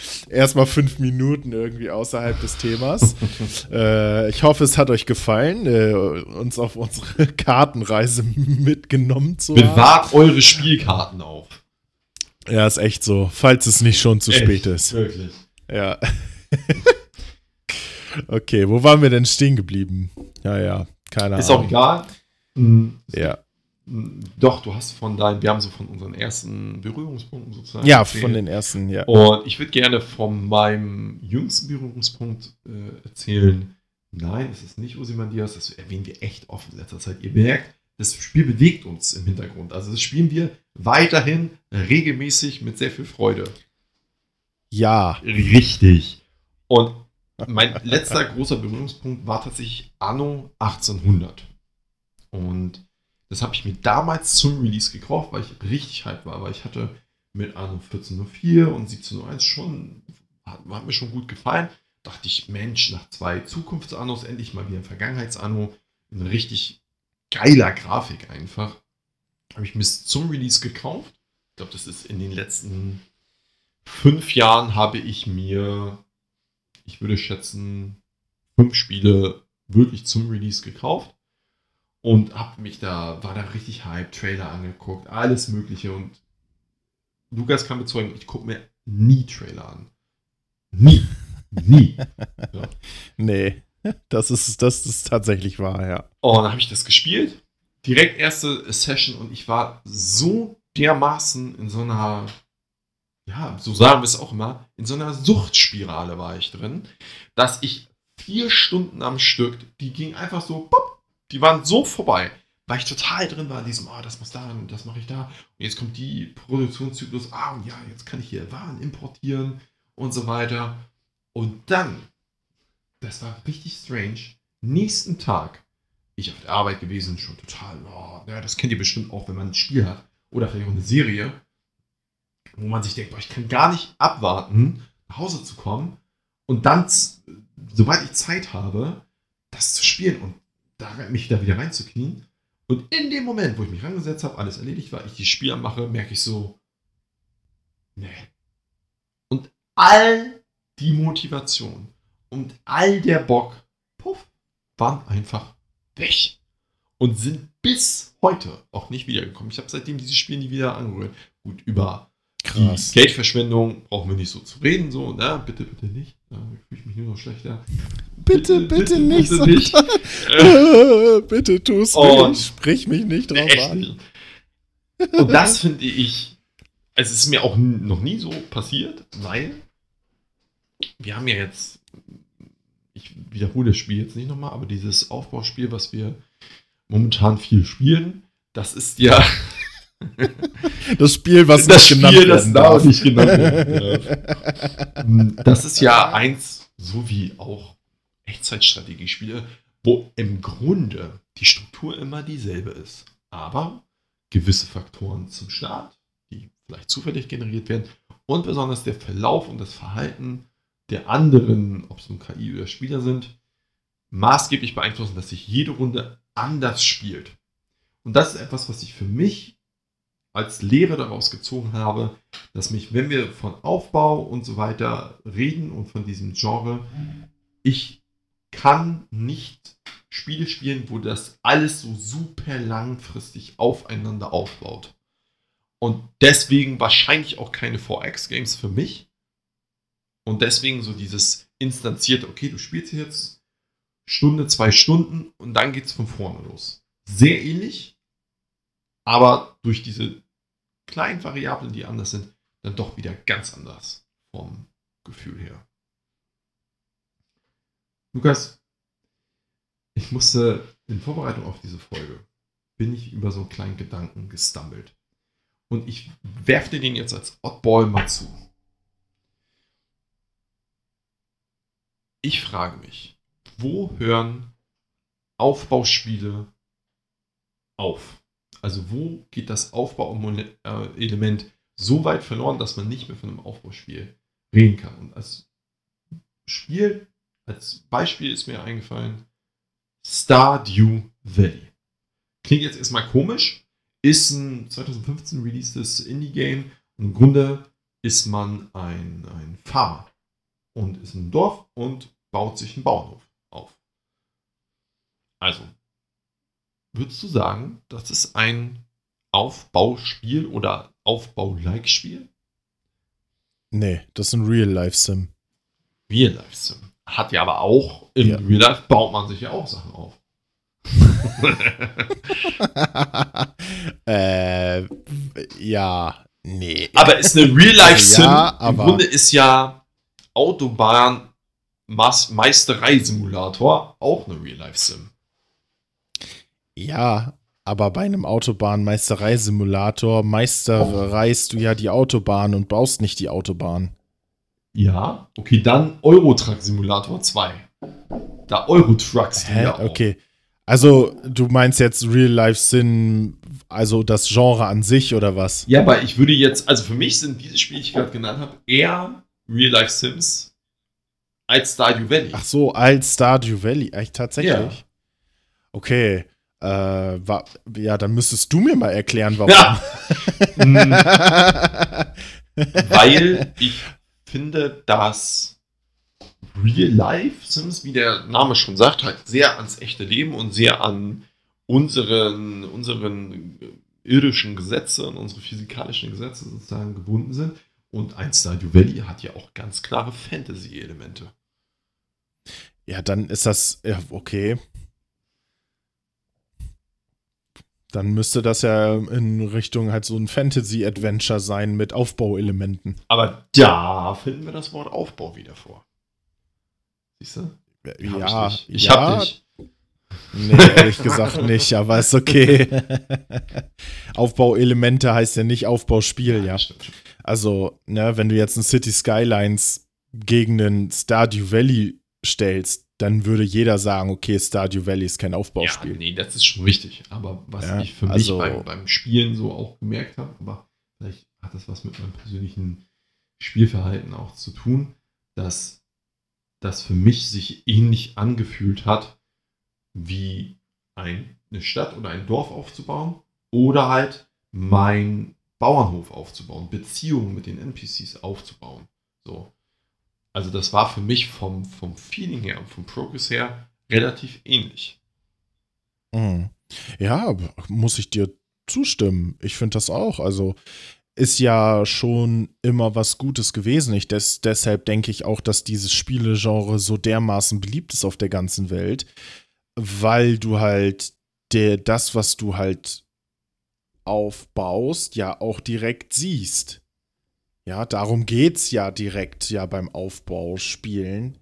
S2: Erstmal fünf Minuten irgendwie außerhalb des Themas. äh, ich hoffe, es hat euch gefallen, äh, uns auf unsere Kartenreise mitgenommen zu haben.
S1: bewahrt eure Spielkarten auf.
S2: Ja, ist echt so, falls es nicht schon zu
S1: Echt,
S2: spät ist.
S1: Wirklich.
S2: Ja. okay, wo waren wir denn stehen geblieben? Ja, ja, keine
S1: Ist auch
S2: Ahnung.
S1: egal. Mhm.
S2: Ja.
S1: Doch, du hast von deinen, wir haben so von unseren ersten Berührungspunkten sozusagen.
S2: ja,
S1: erzählt.
S2: von den ersten, ja.
S1: Und ich würde gerne von meinem jüngsten Berührungspunkt äh, erzählen. Nein, es ist nicht Ozymandias, das erwähnen wir echt oft in letzter Zeit. Ihr merkt, das Spiel bewegt uns im Hintergrund. Also das spielen wir weiterhin regelmäßig mit sehr viel Freude.
S2: Ja.
S1: Richtig. Und mein letzter großer Berührungspunkt war tatsächlich Anno 1800. Und das habe ich mir damals zum Release gekauft, weil ich richtig hype war. Weil ich hatte mit Anno 1404 und 1701 schon, hat, hat mir schon gut gefallen. Dachte ich, Mensch, nach zwei Zukunftsannos endlich mal wieder ein Vergangenheitsanno. Eine richtig geiler Grafik einfach. Habe ich mir zum Release gekauft. Ich glaube, das ist in den letzten fünf Jahren habe ich mir, ich würde schätzen, fünf Spiele wirklich zum Release gekauft und habe mich da, war da richtig hype, Trailer angeguckt, alles Mögliche und Lukas kann bezeugen, ich gucke mir nie Trailer an. Nie. Nie.
S2: Nee. Das ist, das ist tatsächlich wahr, ja.
S1: Und dann habe ich das gespielt. Direkt erste Session und ich war so dermaßen in so einer, ja, so sagen wir es auch immer, in so einer Suchtspirale war ich drin, dass ich vier Stunden am Stück. Die ging einfach so, pop, die waren so vorbei. Weil ich total drin war in diesem, ah, das muss da und das mache ich da. Und jetzt kommt die Produktionszyklus, ah, und ja, jetzt kann ich hier Waren importieren und so weiter. Und dann, das war richtig strange, nächsten Tag, ich auf der Arbeit gewesen, schon total, oh, ja, das kennt ihr bestimmt auch, wenn man ein Spiel hat oder vielleicht auch eine Serie, wo man sich denkt, boah, ich kann gar nicht abwarten, nach Hause zu kommen und dann, sobald ich Zeit habe, das zu spielen und da mich da wieder reinzuknien. Und in dem Moment, wo ich mich rangesetzt habe, alles erledigt war, ich die Spiele mache, merke ich so, nee. Und all die Motivation und all der Bock, puff, waren einfach weg. Und sind bis heute auch nicht wiedergekommen. Ich habe seitdem dieses Spiel nie wieder angerührt. Gut, über Krass. Die Geldverschwendung brauchen wir nicht so zu reden, so, na, bitte, bitte nicht. Da fühle ich mich nur noch schlechter.
S2: Bitte, bitte, bitte nicht. Bitte, nicht. äh, bitte tu's oh, nicht. Sprich mich nicht drauf an.
S1: Und das finde ich, es ist mir auch noch nie so passiert, weil wir haben ja jetzt, ich wiederhole das Spiel jetzt nicht nochmal, aber dieses Aufbauspiel, was wir momentan viel spielen, das ist ja
S2: Das Spiel, was
S1: das nicht Spiel, das da auch nicht genannt werden Das ist ja eins, so wie auch Echtzeitstrategiespiele, wo im Grunde die Struktur immer dieselbe ist. Aber gewisse Faktoren zum Start, die vielleicht zufällig generiert werden, und besonders der Verlauf und das Verhalten der anderen, ob es nun KI oder Spieler sind, maßgeblich beeinflussen, dass sich jede Runde anders spielt. Und das ist etwas, was ich für mich als Lehre daraus gezogen habe, dass mich, wenn wir von Aufbau und so weiter reden und von diesem Genre, ich kann nicht Spiele spielen, wo das alles so super langfristig aufeinander aufbaut. Und deswegen wahrscheinlich auch keine 4X-Games für mich. Und deswegen so dieses instanzierte, okay, du spielst jetzt Stunde, zwei Stunden und dann geht es von vorne los. Sehr ähnlich, aber durch diese kleinen Variablen, die anders sind, dann doch wieder ganz anders vom Gefühl her. Lukas, ich musste in Vorbereitung auf diese Folge, bin ich über so einen kleinen Gedanken gestummelt. Und ich werfe dir den jetzt als Oddball mal zu. Ich frage mich, wo hören Aufbauspiele auf? Also wo geht das Aufbauelement so weit verloren, dass man nicht mehr von einem Aufbauspiel reden kann? Und als Spiel, als Beispiel ist mir eingefallen, Stardew Valley. Klingt jetzt erstmal komisch, ist ein 2015 releasedes Indie-Game im Grunde ist man ein, ein Farmer und ist im Dorf und baut sich einen Bauernhof auf. Also, Würdest du sagen, das ist ein Aufbauspiel oder Aufbau-like-Spiel?
S2: Nee, das ist ein Real-Life-Sim.
S1: Real-Life-Sim. Hat ja aber auch, im ja. Real-Life baut man sich ja auch Sachen auf.
S2: äh, ja, nee.
S1: Aber ist eine Real-Life-Sim. Ja, Im Grunde ist ja Autobahn Meisterei-Simulator auch eine Real-Life-Sim.
S2: Ja, aber bei einem Autobahnmeistereisimulator meisterreist du ja die Autobahn und baust nicht die Autobahn.
S1: Ja, okay, dann Eurotruck Simulator 2. Da Eurotrucks
S2: Hä? Ja auch. Okay. Also, du meinst jetzt Real-Life-Sinn, also das Genre an sich oder was?
S1: Ja, aber ich würde jetzt, also für mich sind diese Spiele, die ich gerade genannt habe, eher Real-Life-Sims als Stardew Valley.
S2: Ach so, als Stardew Valley, echt tatsächlich? Ja. Okay. Äh, war, ja, dann müsstest du mir mal erklären, warum. Ja.
S1: Weil ich finde, dass Real Life Sims, wie der Name schon sagt, halt sehr ans echte Leben und sehr an unseren, unseren irdischen Gesetze und unsere physikalischen Gesetze sozusagen gebunden sind. Und ein Stardew Valley hat ja auch ganz klare Fantasy-Elemente.
S2: Ja, dann ist das, ja, okay. Dann müsste das ja in Richtung halt so ein Fantasy-Adventure sein mit Aufbauelementen.
S1: Aber da finden wir das Wort Aufbau wieder vor.
S2: Siehst du? Ja,
S1: ich, ich
S2: ja,
S1: hab dich.
S2: Nee, ehrlich gesagt nicht, aber ist okay. Aufbauelemente heißt ja nicht Aufbauspiel, ja. Also, ne, wenn du jetzt ein City Skylines gegen einen Stardew Valley stellst, dann würde jeder sagen, okay, Stardew Valley ist kein Aufbauspiel.
S1: Ja, nee, das ist schon richtig. Aber was
S2: Ja,
S1: ich für
S2: also-
S1: mich beim, beim Spielen so auch gemerkt habe, aber vielleicht hat das was mit meinem persönlichen Spielverhalten auch zu tun, dass das für mich sich ähnlich angefühlt hat, wie ein, eine Stadt oder ein Dorf aufzubauen oder halt mein Bauernhof aufzubauen, Beziehungen mit den NPCs aufzubauen. So. Also das war für mich vom, vom Feeling her und vom Progress her relativ ähnlich.
S2: Mhm. Ja, muss ich dir zustimmen. Ich finde das auch. Also ist ja schon immer was Gutes gewesen. Ich des, deshalb denke ich auch, dass dieses Spielegenre so dermaßen beliebt ist auf der ganzen Welt, weil du halt der, das, was du halt aufbaust, ja auch direkt siehst. Ja, darum geht's ja direkt ja beim Aufbauspielen,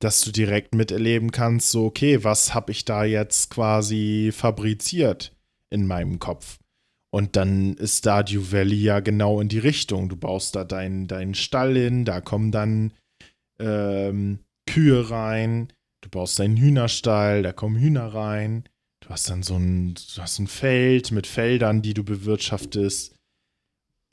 S2: dass du direkt miterleben kannst, so okay, was habe ich da jetzt quasi fabriziert in meinem Kopf? Und dann ist Stardew Valley ja genau in die Richtung. Du baust da deinen deinen Stall hin, da kommen dann ähm, Kühe rein, du baust deinen Hühnerstall, da kommen Hühner rein. Du hast dann so ein, du hast ein Feld mit Feldern, die du bewirtschaftest.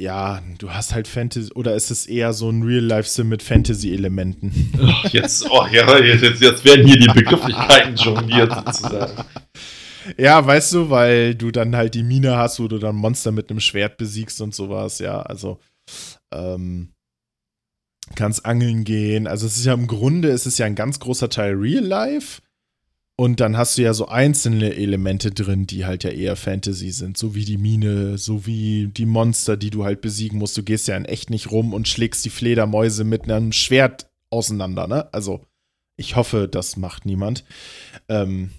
S2: Ja, du hast halt Fantasy, oder ist es eher so ein Real-Life-Sim mit Fantasy-Elementen?
S1: Ach, jetzt, oh, ja, jetzt, jetzt werden hier die Begrifflichkeiten jongliert sozusagen.
S2: Ja, weißt du, weil du dann halt die Mine hast, wo du dann Monster mit einem Schwert besiegst und sowas, ja, also ähm, kannst angeln gehen. Also es ist ja im Grunde, es ist ja ein ganz großer Teil Real Life. Und dann hast du ja so einzelne Elemente drin, die halt ja eher Fantasy sind, so wie die Mine, so wie die Monster, die du halt besiegen musst. Du gehst ja in echt nicht rum und schlägst die Fledermäuse mit einem Schwert auseinander, ne? Also, ich hoffe, das macht niemand. Ähm,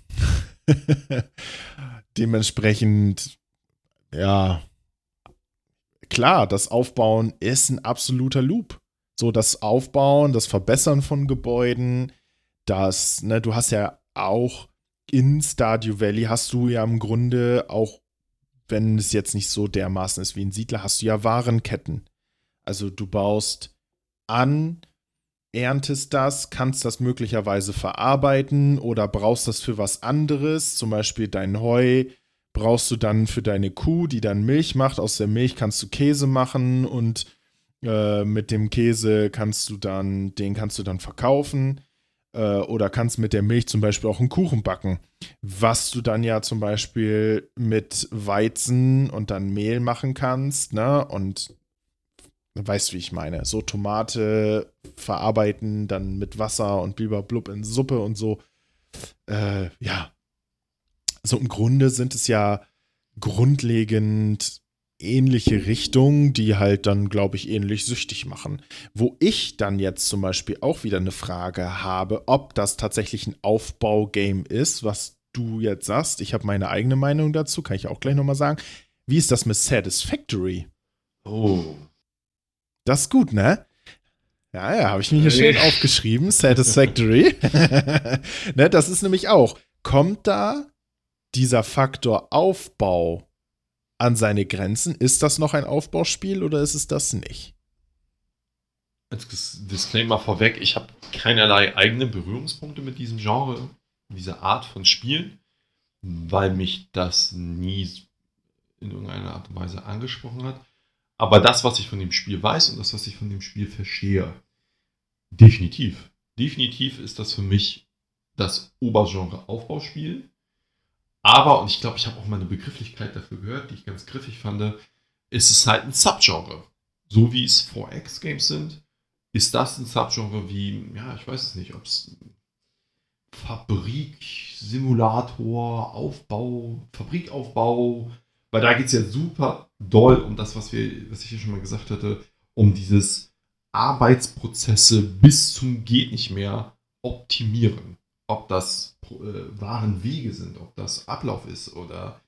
S2: dementsprechend, ja, klar, das Aufbauen ist ein absoluter Loop. So das Aufbauen, das Verbessern von Gebäuden, das, ne, du hast ja auch in Stardew Valley hast du ja im Grunde auch, wenn es jetzt nicht so dermaßen ist wie ein Siedler, hast du ja Warenketten. Also du baust an, erntest das, kannst das möglicherweise verarbeiten oder brauchst das für was anderes, zum Beispiel dein Heu brauchst du dann für deine Kuh, die dann Milch macht. Aus der Milch kannst du Käse machen und äh, mit dem Käse kannst du dann, den kannst du dann verkaufen äh, oder kannst mit der Milch zum Beispiel auch einen Kuchen backen, was du dann ja zum Beispiel mit Weizen und dann Mehl machen kannst, ne? Und weißt, wie ich meine. So Tomate verarbeiten, dann mit Wasser und blub in Suppe und so. Äh, ja. So im Grunde sind es ja grundlegend ähnliche Richtungen, die halt dann, glaube ich, ähnlich süchtig machen. Wo ich dann jetzt zum Beispiel auch wieder eine Frage habe, ob das tatsächlich ein Aufbaugame ist, was du jetzt sagst. Ich habe meine eigene Meinung dazu, kann ich auch gleich nochmal sagen. Wie ist das mit Satisfactory?
S1: Oh.
S2: Das ist gut, ne? Ja, ja, habe ich mir hier schön aufgeschrieben. Satisfactory. ne, das ist nämlich auch. Kommt da dieser Faktor Aufbau an seine Grenzen? Ist das noch ein Aufbauspiel oder ist es das nicht?
S1: Als Disclaimer vorweg, ich habe keinerlei eigene Berührungspunkte mit diesem Genre, dieser Art von Spielen, weil mich das nie in irgendeiner Art und Weise angesprochen hat. Aber das, was ich von dem Spiel weiß und das, was ich von dem Spiel verstehe, definitiv. Definitiv ist das für mich das Obergenre Aufbauspiel. Aber, und ich glaube, ich habe auch mal eine Begrifflichkeit dafür gehört, die ich ganz griffig fand, ist es halt ein Subgenre. So wie es 4X-Games sind, ist das ein Subgenre wie, ja, ich weiß es nicht, ob es Fabrik, Simulator, Aufbau, Fabrikaufbau, weil da geht es ja super doll um das, was, wir, was ich hier schon mal gesagt hatte, um dieses Arbeitsprozesse bis zum geht nicht mehr optimieren. Ob das äh, wahren Wege sind, ob das Ablauf ist oder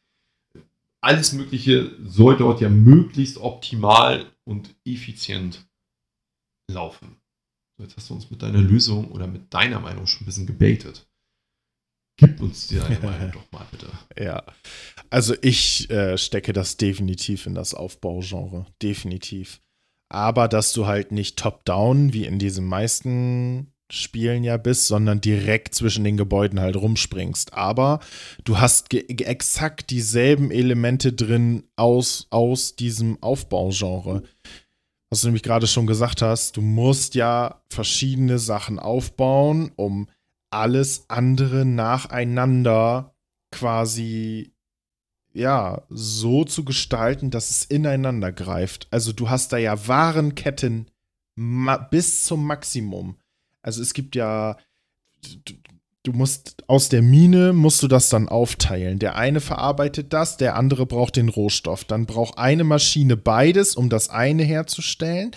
S1: alles Mögliche soll dort ja möglichst optimal und effizient laufen. Jetzt hast du uns mit deiner Lösung oder mit deiner Meinung schon ein bisschen gebaitet. Gib uns deine Meinung doch mal bitte.
S2: Ja, also ich äh, stecke das definitiv in das Aufbaugenre. Definitiv. Aber dass du halt nicht top-down, wie in diesen meisten Spielen ja bist, sondern direkt zwischen den Gebäuden halt rumspringst. Aber du hast exakt dieselben Elemente drin aus, aus diesem Aufbaugenre. Was du nämlich gerade schon gesagt hast, du musst ja verschiedene Sachen aufbauen, um alles andere nacheinander quasi ja so zu gestalten, dass es ineinander greift. Also du hast da ja Warenketten bis zum Maximum. Also es gibt ja, du, du musst aus der Mine musst du das dann aufteilen. Der eine verarbeitet das, der andere braucht den Rohstoff. Dann braucht eine Maschine beides, um das eine herzustellen.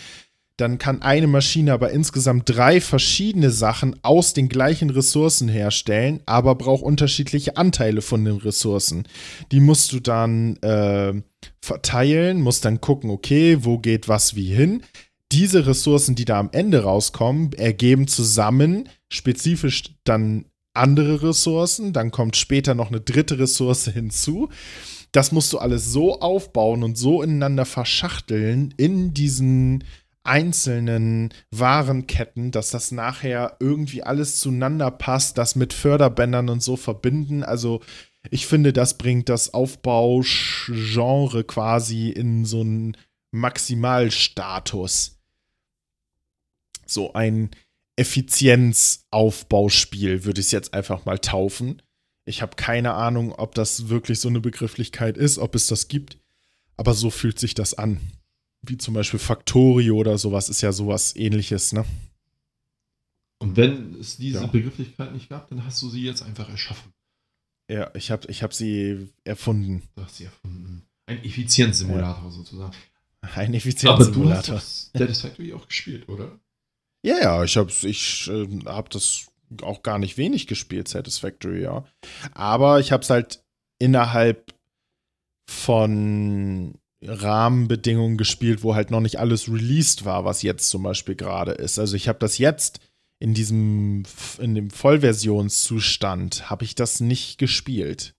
S2: Dann kann eine Maschine aber insgesamt drei verschiedene Sachen aus den gleichen Ressourcen herstellen, aber braucht unterschiedliche Anteile von den Ressourcen. Die musst du dann äh, verteilen, musst dann gucken, okay, wo geht was wie hin diese Ressourcen, die da am Ende rauskommen, ergeben zusammen spezifisch dann andere Ressourcen. Dann kommt später noch eine dritte Ressource hinzu. Das musst du alles so aufbauen und so ineinander verschachteln in diesen einzelnen Warenketten, dass das nachher irgendwie alles zueinander passt, das mit Förderbändern und so verbinden. Also ich finde, das bringt das Aufbaugenre quasi in so einen Maximalstatus so ein Effizienzaufbauspiel, würde ich es jetzt einfach mal taufen. Ich habe keine Ahnung, ob das wirklich so eine Begrifflichkeit ist, ob es das gibt, aber so fühlt sich das an. Wie zum Beispiel Factorio oder sowas ist ja sowas ähnliches, ne?
S1: Und wenn es diese ja. Begrifflichkeit nicht gab, dann hast du sie jetzt einfach erschaffen.
S2: Ja, ich habe ich hab sie erfunden.
S1: Du hast sie erfunden. Ein Effizienzsimulator ja. sozusagen.
S2: Ein Effizienzsimulator.
S1: Aber du hast Satisfactory auch gespielt, oder?
S2: Ja, ja, ich habe ich, äh, hab das auch gar nicht wenig gespielt, Satisfactory, ja. Aber ich habe es halt innerhalb von Rahmenbedingungen gespielt, wo halt noch nicht alles released war, was jetzt zum Beispiel gerade ist. Also ich habe das jetzt in diesem, in dem Vollversionszustand, habe ich das nicht gespielt.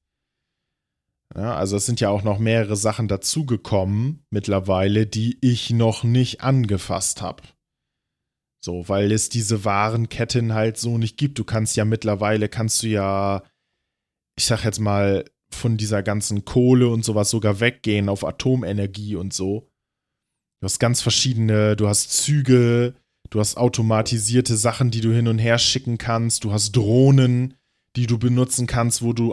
S2: Ja, also es sind ja auch noch mehrere Sachen dazugekommen mittlerweile, die ich noch nicht angefasst habe. So, weil es diese Warenketten halt so nicht gibt. Du kannst ja mittlerweile, kannst du ja, ich sag jetzt mal, von dieser ganzen Kohle und sowas sogar weggehen auf Atomenergie und so. Du hast ganz verschiedene, du hast Züge, du hast automatisierte Sachen, die du hin und her schicken kannst, du hast Drohnen, die du benutzen kannst, wo du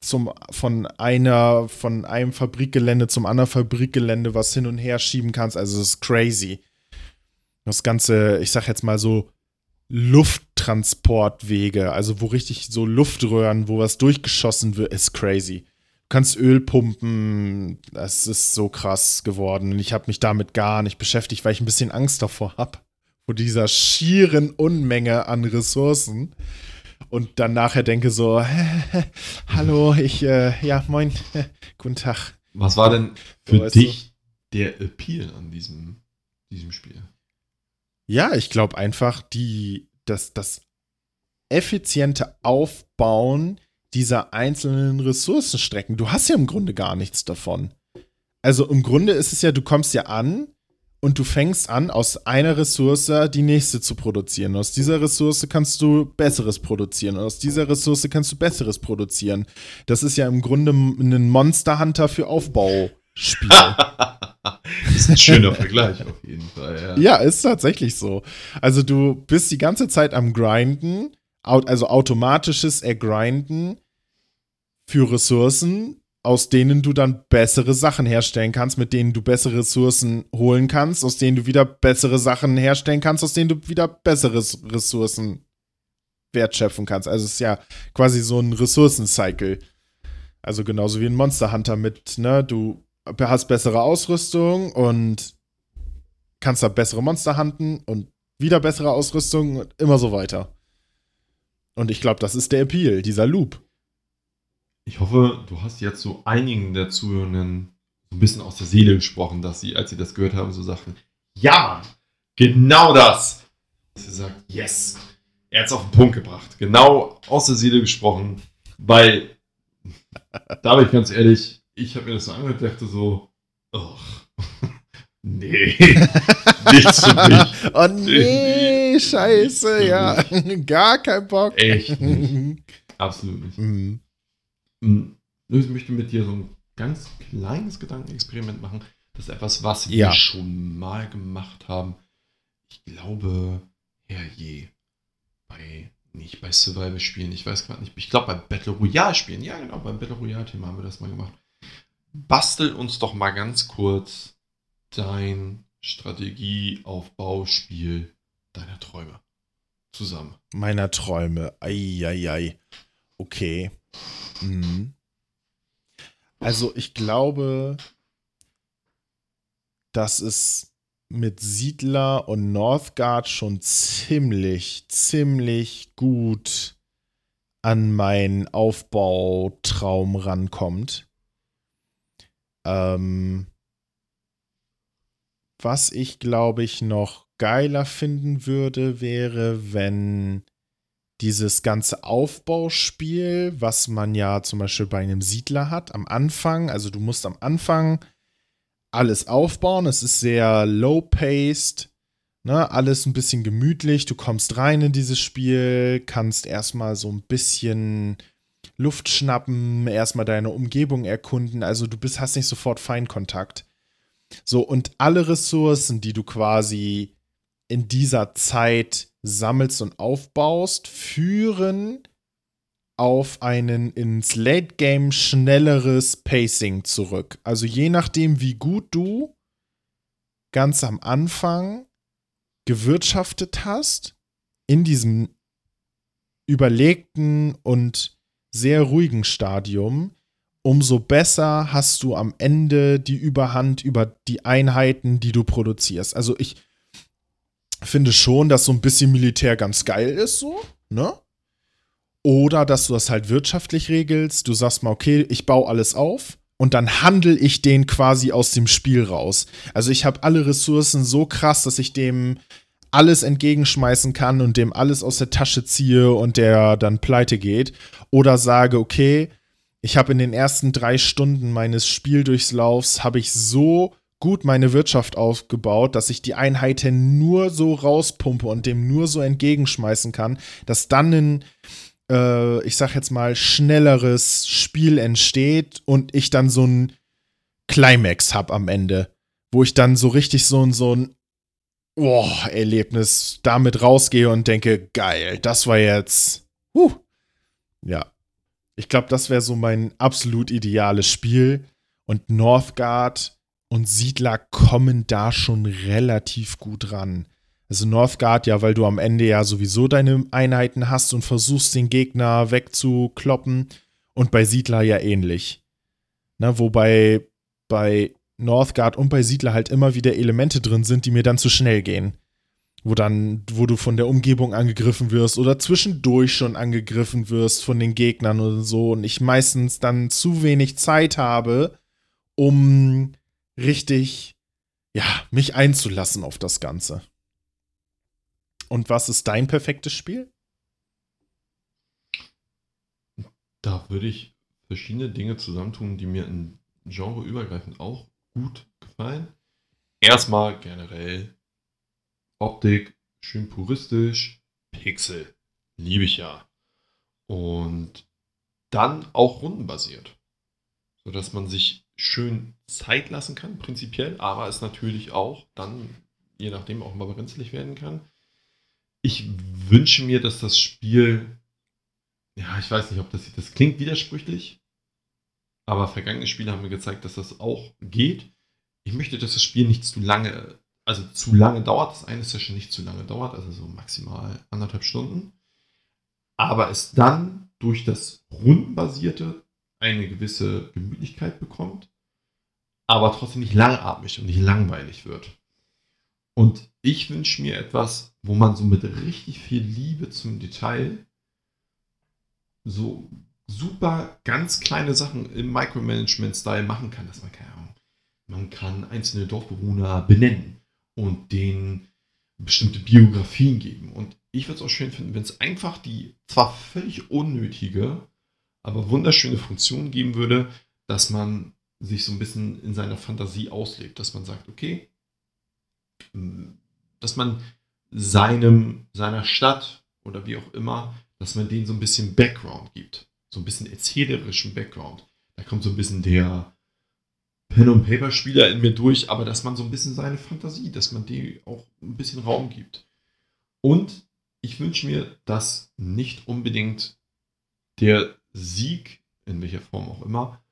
S2: zum, von einer, von einem Fabrikgelände zum anderen Fabrikgelände was hin und her schieben kannst. Also es ist crazy. Das ganze, ich sag jetzt mal so, Lufttransportwege, also wo richtig so Luftröhren, wo was durchgeschossen wird, ist crazy. Du kannst Öl pumpen, das ist so krass geworden. Und ich habe mich damit gar nicht beschäftigt, weil ich ein bisschen Angst davor habe. Vor dieser schieren Unmenge an Ressourcen. Und dann nachher denke so, hallo, ich, äh, ja, moin, guten Tag.
S1: Was war denn für so, dich du? der Appeal an diesem, diesem Spiel?
S2: Ja, ich glaube einfach, die, das, das effiziente Aufbauen dieser einzelnen Ressourcenstrecken. Du hast ja im Grunde gar nichts davon. Also im Grunde ist es ja, du kommst ja an und du fängst an, aus einer Ressource die nächste zu produzieren. Aus dieser Ressource kannst du Besseres produzieren. Aus dieser Ressource kannst du Besseres produzieren. Das ist ja im Grunde ein Monster Hunter für Aufbauspiele.
S1: Das ist ein schöner Vergleich auf jeden Fall.
S2: Ja. ja, ist tatsächlich so. Also du bist die ganze Zeit am Grinden, also automatisches Ergrinden für Ressourcen, aus denen du dann bessere Sachen herstellen kannst, mit denen du bessere Ressourcen holen kannst, aus denen du wieder bessere Sachen herstellen kannst, aus denen du wieder bessere Ressourcen wertschöpfen kannst. Also es ist ja quasi so ein Ressourcencycle. Also genauso wie ein Monster Hunter mit, ne, du hast bessere Ausrüstung und kannst da bessere Monster handeln und wieder bessere Ausrüstung und immer so weiter. Und ich glaube, das ist der Appeal, dieser Loop.
S1: Ich hoffe, du hast jetzt so einigen der Zuhörenden so ein bisschen aus der Seele gesprochen, dass sie, als sie das gehört haben, so sagten, ja, genau das. ihr sagt, yes, er hat es auf den Punkt gebracht. Genau aus der Seele gesprochen, weil, da bin ich ganz ehrlich, ich habe mir das so angehört und dachte so, oh, nee, nichts für mich.
S2: oh nee, scheiße, ja, gar kein Bock.
S1: Echt nicht. Absolut nicht. Mhm. Hm, ich möchte mit dir so ein ganz kleines Gedankenexperiment machen. Das ist etwas, was wir schon mal gemacht haben. Ich glaube, herrje, bei, nicht bei Survival-Spielen, ich weiß gerade nicht, ich glaube bei Battle Royale-Spielen, ja genau, beim Battle Royale-Thema haben wir das mal gemacht. Bastel uns doch mal ganz kurz dein Strategieaufbauspiel deiner Träume zusammen.
S2: Meiner Träume, ei, Okay. Mhm. Also ich glaube, dass es mit Siedler und Northgard schon ziemlich, ziemlich gut an meinen Aufbautraum rankommt. Ähm, was ich, glaube ich, noch geiler finden würde, wäre, wenn dieses ganze Aufbauspiel, was man ja zum Beispiel bei einem Siedler hat, am Anfang, also du musst am Anfang alles aufbauen, es ist sehr low-paced, ne, alles ein bisschen gemütlich, du kommst rein in dieses Spiel, kannst erstmal so ein bisschen Luft schnappen, erstmal deine Umgebung erkunden, also du bist, hast nicht sofort Feinkontakt. So, und alle Ressourcen, die du quasi in dieser Zeit sammelst und aufbaust, führen auf einen ins Late Game schnelleres Pacing zurück. Also je nachdem, wie gut du ganz am Anfang gewirtschaftet hast, in diesem überlegten und sehr ruhigen Stadium, umso besser hast du am Ende die Überhand über die Einheiten, die du produzierst. Also ich finde schon, dass so ein bisschen Militär ganz geil ist, so, ne? Oder dass du das halt wirtschaftlich regelst. Du sagst mal, okay, ich baue alles auf und dann handel ich den quasi aus dem Spiel raus. Also ich habe alle Ressourcen so krass, dass ich dem alles entgegenschmeißen kann und dem alles aus der Tasche ziehe und der dann pleite geht. Oder sage, okay, ich habe in den ersten drei Stunden meines Spieldurchlaufs habe ich so gut meine Wirtschaft aufgebaut, dass ich die Einheiten nur so rauspumpe und dem nur so entgegenschmeißen kann, dass dann ein, äh, ich sag jetzt mal, schnelleres Spiel entsteht und ich dann so ein Climax habe am Ende, wo ich dann so richtig so so ein oh, Erlebnis damit rausgehe und denke, geil, das war jetzt, huh. ja. Ich glaube, das wäre so mein absolut ideales Spiel. Und Northgard und Siedler kommen da schon relativ gut ran. Also Northgard ja, weil du am Ende ja sowieso deine Einheiten hast und versuchst, den Gegner wegzukloppen. Und bei Siedler ja ähnlich. Na, wobei bei Northgard und bei Siedler halt immer wieder Elemente drin sind, die mir dann zu schnell gehen. Wo dann, wo du von der Umgebung angegriffen wirst oder zwischendurch schon angegriffen wirst von den Gegnern oder so und ich meistens dann zu wenig Zeit habe, um richtig, ja, mich einzulassen auf das Ganze. Und was ist dein perfektes Spiel?
S1: Da würde ich verschiedene Dinge zusammentun, die mir in Genre übergreifend auch gut gefallen. Erstmal generell Optik, schön puristisch, Pixel, liebe ich ja. Und dann auch rundenbasiert, sodass man sich schön Zeit lassen kann, prinzipiell, aber es natürlich auch dann, je nachdem, auch mal brenzlig werden kann. Ich wünsche mir, dass das Spiel, ja, ich weiß nicht, ob das, das klingt widersprüchlich, aber vergangene Spiele haben mir gezeigt, dass das auch geht. Ich möchte, dass das Spiel nicht zu lange, also zu lange dauert, dass eine Session nicht zu lange dauert, also so maximal anderthalb Stunden, aber es dann durch das Rundenbasierte eine gewisse Gemütlichkeit bekommt, aber trotzdem nicht langatmig und nicht langweilig wird. Und ich wünsche mir etwas, wo man so mit richtig viel Liebe zum Detail so super ganz kleine Sachen im Micromanagement-Style machen kann, dass man keine Ahnung, man kann einzelne Dorfbewohner benennen und den bestimmte Biografien geben. Und ich würde es auch schön finden, wenn es einfach die zwar völlig unnötige, aber wunderschöne Funktion geben würde, dass man sich so ein bisschen in seiner Fantasie auslebt, dass man sagt, okay, dass man seinem, seiner Stadt oder wie auch immer, dass man denen so ein bisschen Background gibt. So ein bisschen erzählerischen Background. Da kommt so ein bisschen der Pen- und Paper-Spieler in mir durch, aber dass man so ein bisschen seine Fantasie, dass man die auch ein bisschen Raum gibt. Und ich wünsche mir, dass nicht unbedingt der Sieg, in welcher Form auch immer,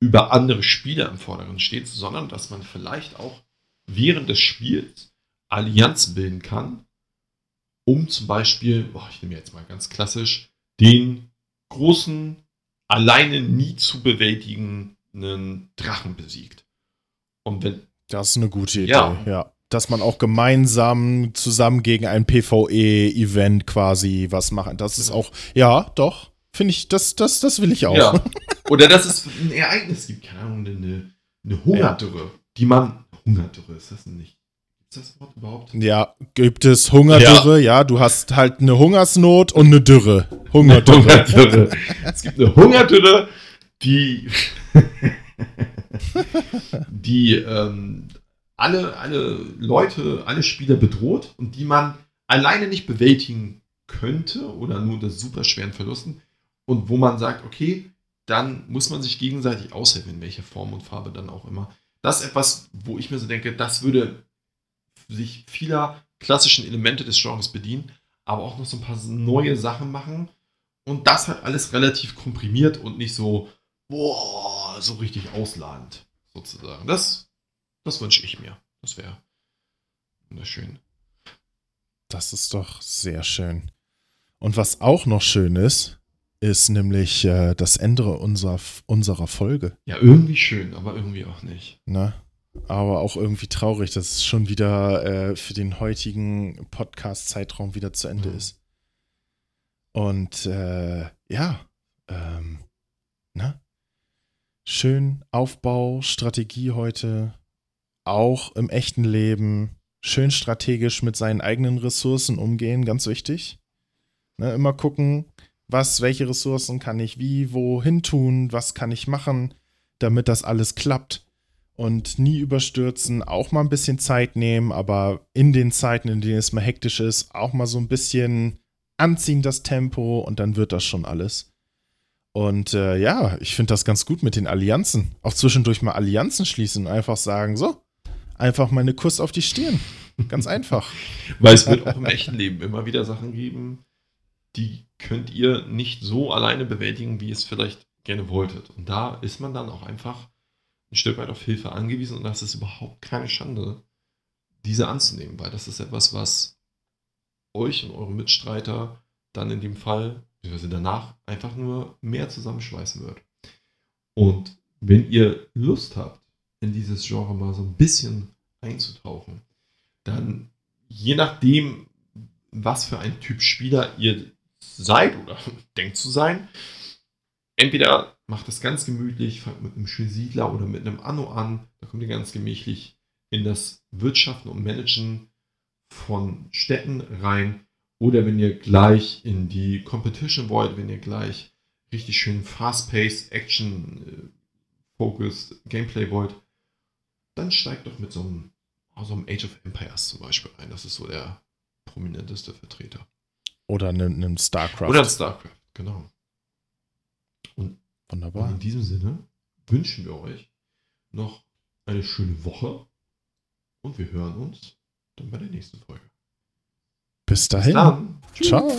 S1: über andere Spieler im Vordergrund steht, sondern dass man vielleicht auch während des Spiels Allianzen bilden kann, um zum Beispiel, boah, ich nehme jetzt mal ganz klassisch, den großen, alleine nie zu bewältigenden Drachen besiegt.
S2: Und wenn. Das ist eine gute Idee, ja. ja. Dass man auch gemeinsam zusammen gegen ein PvE-Event quasi was machen. Das ist auch, ja, doch. Finde ich, das, das, das will ich auch. Ja.
S1: Oder dass es ein Ereignis gibt, keine Ahnung, eine, eine Hungerdürre, ja. die man. Hungerdürre ist das nicht?
S2: Das Wort überhaupt? Ja, gibt es Hungerdürre? Ja. ja, du hast halt eine Hungersnot und eine Dürre. Hungerdürre. Hungerdürre.
S1: es gibt eine Hungerdürre, die, die ähm, alle, alle Leute, alle Spieler bedroht und die man alleine nicht bewältigen könnte oder nur unter super schweren Verlusten und wo man sagt, okay, dann muss man sich gegenseitig aushelfen, in welcher Form und Farbe dann auch immer. Das ist etwas, wo ich mir so denke, das würde sich vieler klassischen Elemente des Genres bedienen, aber auch noch so ein paar neue Sachen machen. Und das halt alles relativ komprimiert und nicht so, boah, so richtig ausladend, sozusagen. Das, das wünsche ich mir. Das wäre wunderschön.
S2: Das ist doch sehr schön. Und was auch noch schön ist, ist nämlich äh, das Ende unserer, unserer Folge.
S1: Ja, irgendwie schön, aber irgendwie auch nicht.
S2: Na? Aber auch irgendwie traurig, dass es schon wieder äh, für den heutigen Podcast-Zeitraum wieder zu Ende mhm. ist. Und äh, ja, ähm, ne? Schön Aufbau, Strategie heute, auch im echten Leben, schön strategisch mit seinen eigenen Ressourcen umgehen, ganz wichtig. Ne, immer gucken, was, welche Ressourcen kann ich wie, wohin tun, was kann ich machen, damit das alles klappt und nie überstürzen, auch mal ein bisschen Zeit nehmen, aber in den Zeiten, in denen es mal hektisch ist, auch mal so ein bisschen anziehen das Tempo und dann wird das schon alles. Und äh, ja, ich finde das ganz gut mit den Allianzen. Auch zwischendurch mal Allianzen schließen und einfach sagen, so, einfach mal eine Kuss auf die Stirn. Ganz einfach.
S1: Weil es wird auch im echten Leben immer wieder Sachen geben, die könnt ihr nicht so alleine bewältigen, wie ihr es vielleicht gerne wolltet. Und da ist man dann auch einfach ein Stück weit auf Hilfe angewiesen und das ist überhaupt keine Schande, diese anzunehmen, weil das ist etwas, was euch und eure Mitstreiter dann in dem Fall, beziehungsweise danach, einfach nur mehr zusammenschweißen wird. Und wenn ihr Lust habt, in dieses Genre mal so ein bisschen einzutauchen, dann je nachdem, was für ein Typ Spieler ihr seid oder denkt zu sein, entweder macht es ganz gemütlich, fangt mit einem schönen Siedler oder mit einem Anno an. Da kommt ihr ganz gemächlich in das Wirtschaften und Managen von Städten rein. Oder wenn ihr gleich in die Competition wollt, wenn ihr gleich richtig schön fast-paced, action-focused Gameplay wollt, dann steigt doch mit so einem, so einem Age of Empires zum Beispiel ein. Das ist so der prominenteste Vertreter.
S2: Oder einem, einem StarCraft.
S1: Oder StarCraft, genau.
S2: Wunderbar.
S1: Und in diesem Sinne wünschen wir euch noch eine schöne Woche und wir hören uns dann bei der nächsten Folge.
S2: Bis dahin. Bis. Ciao.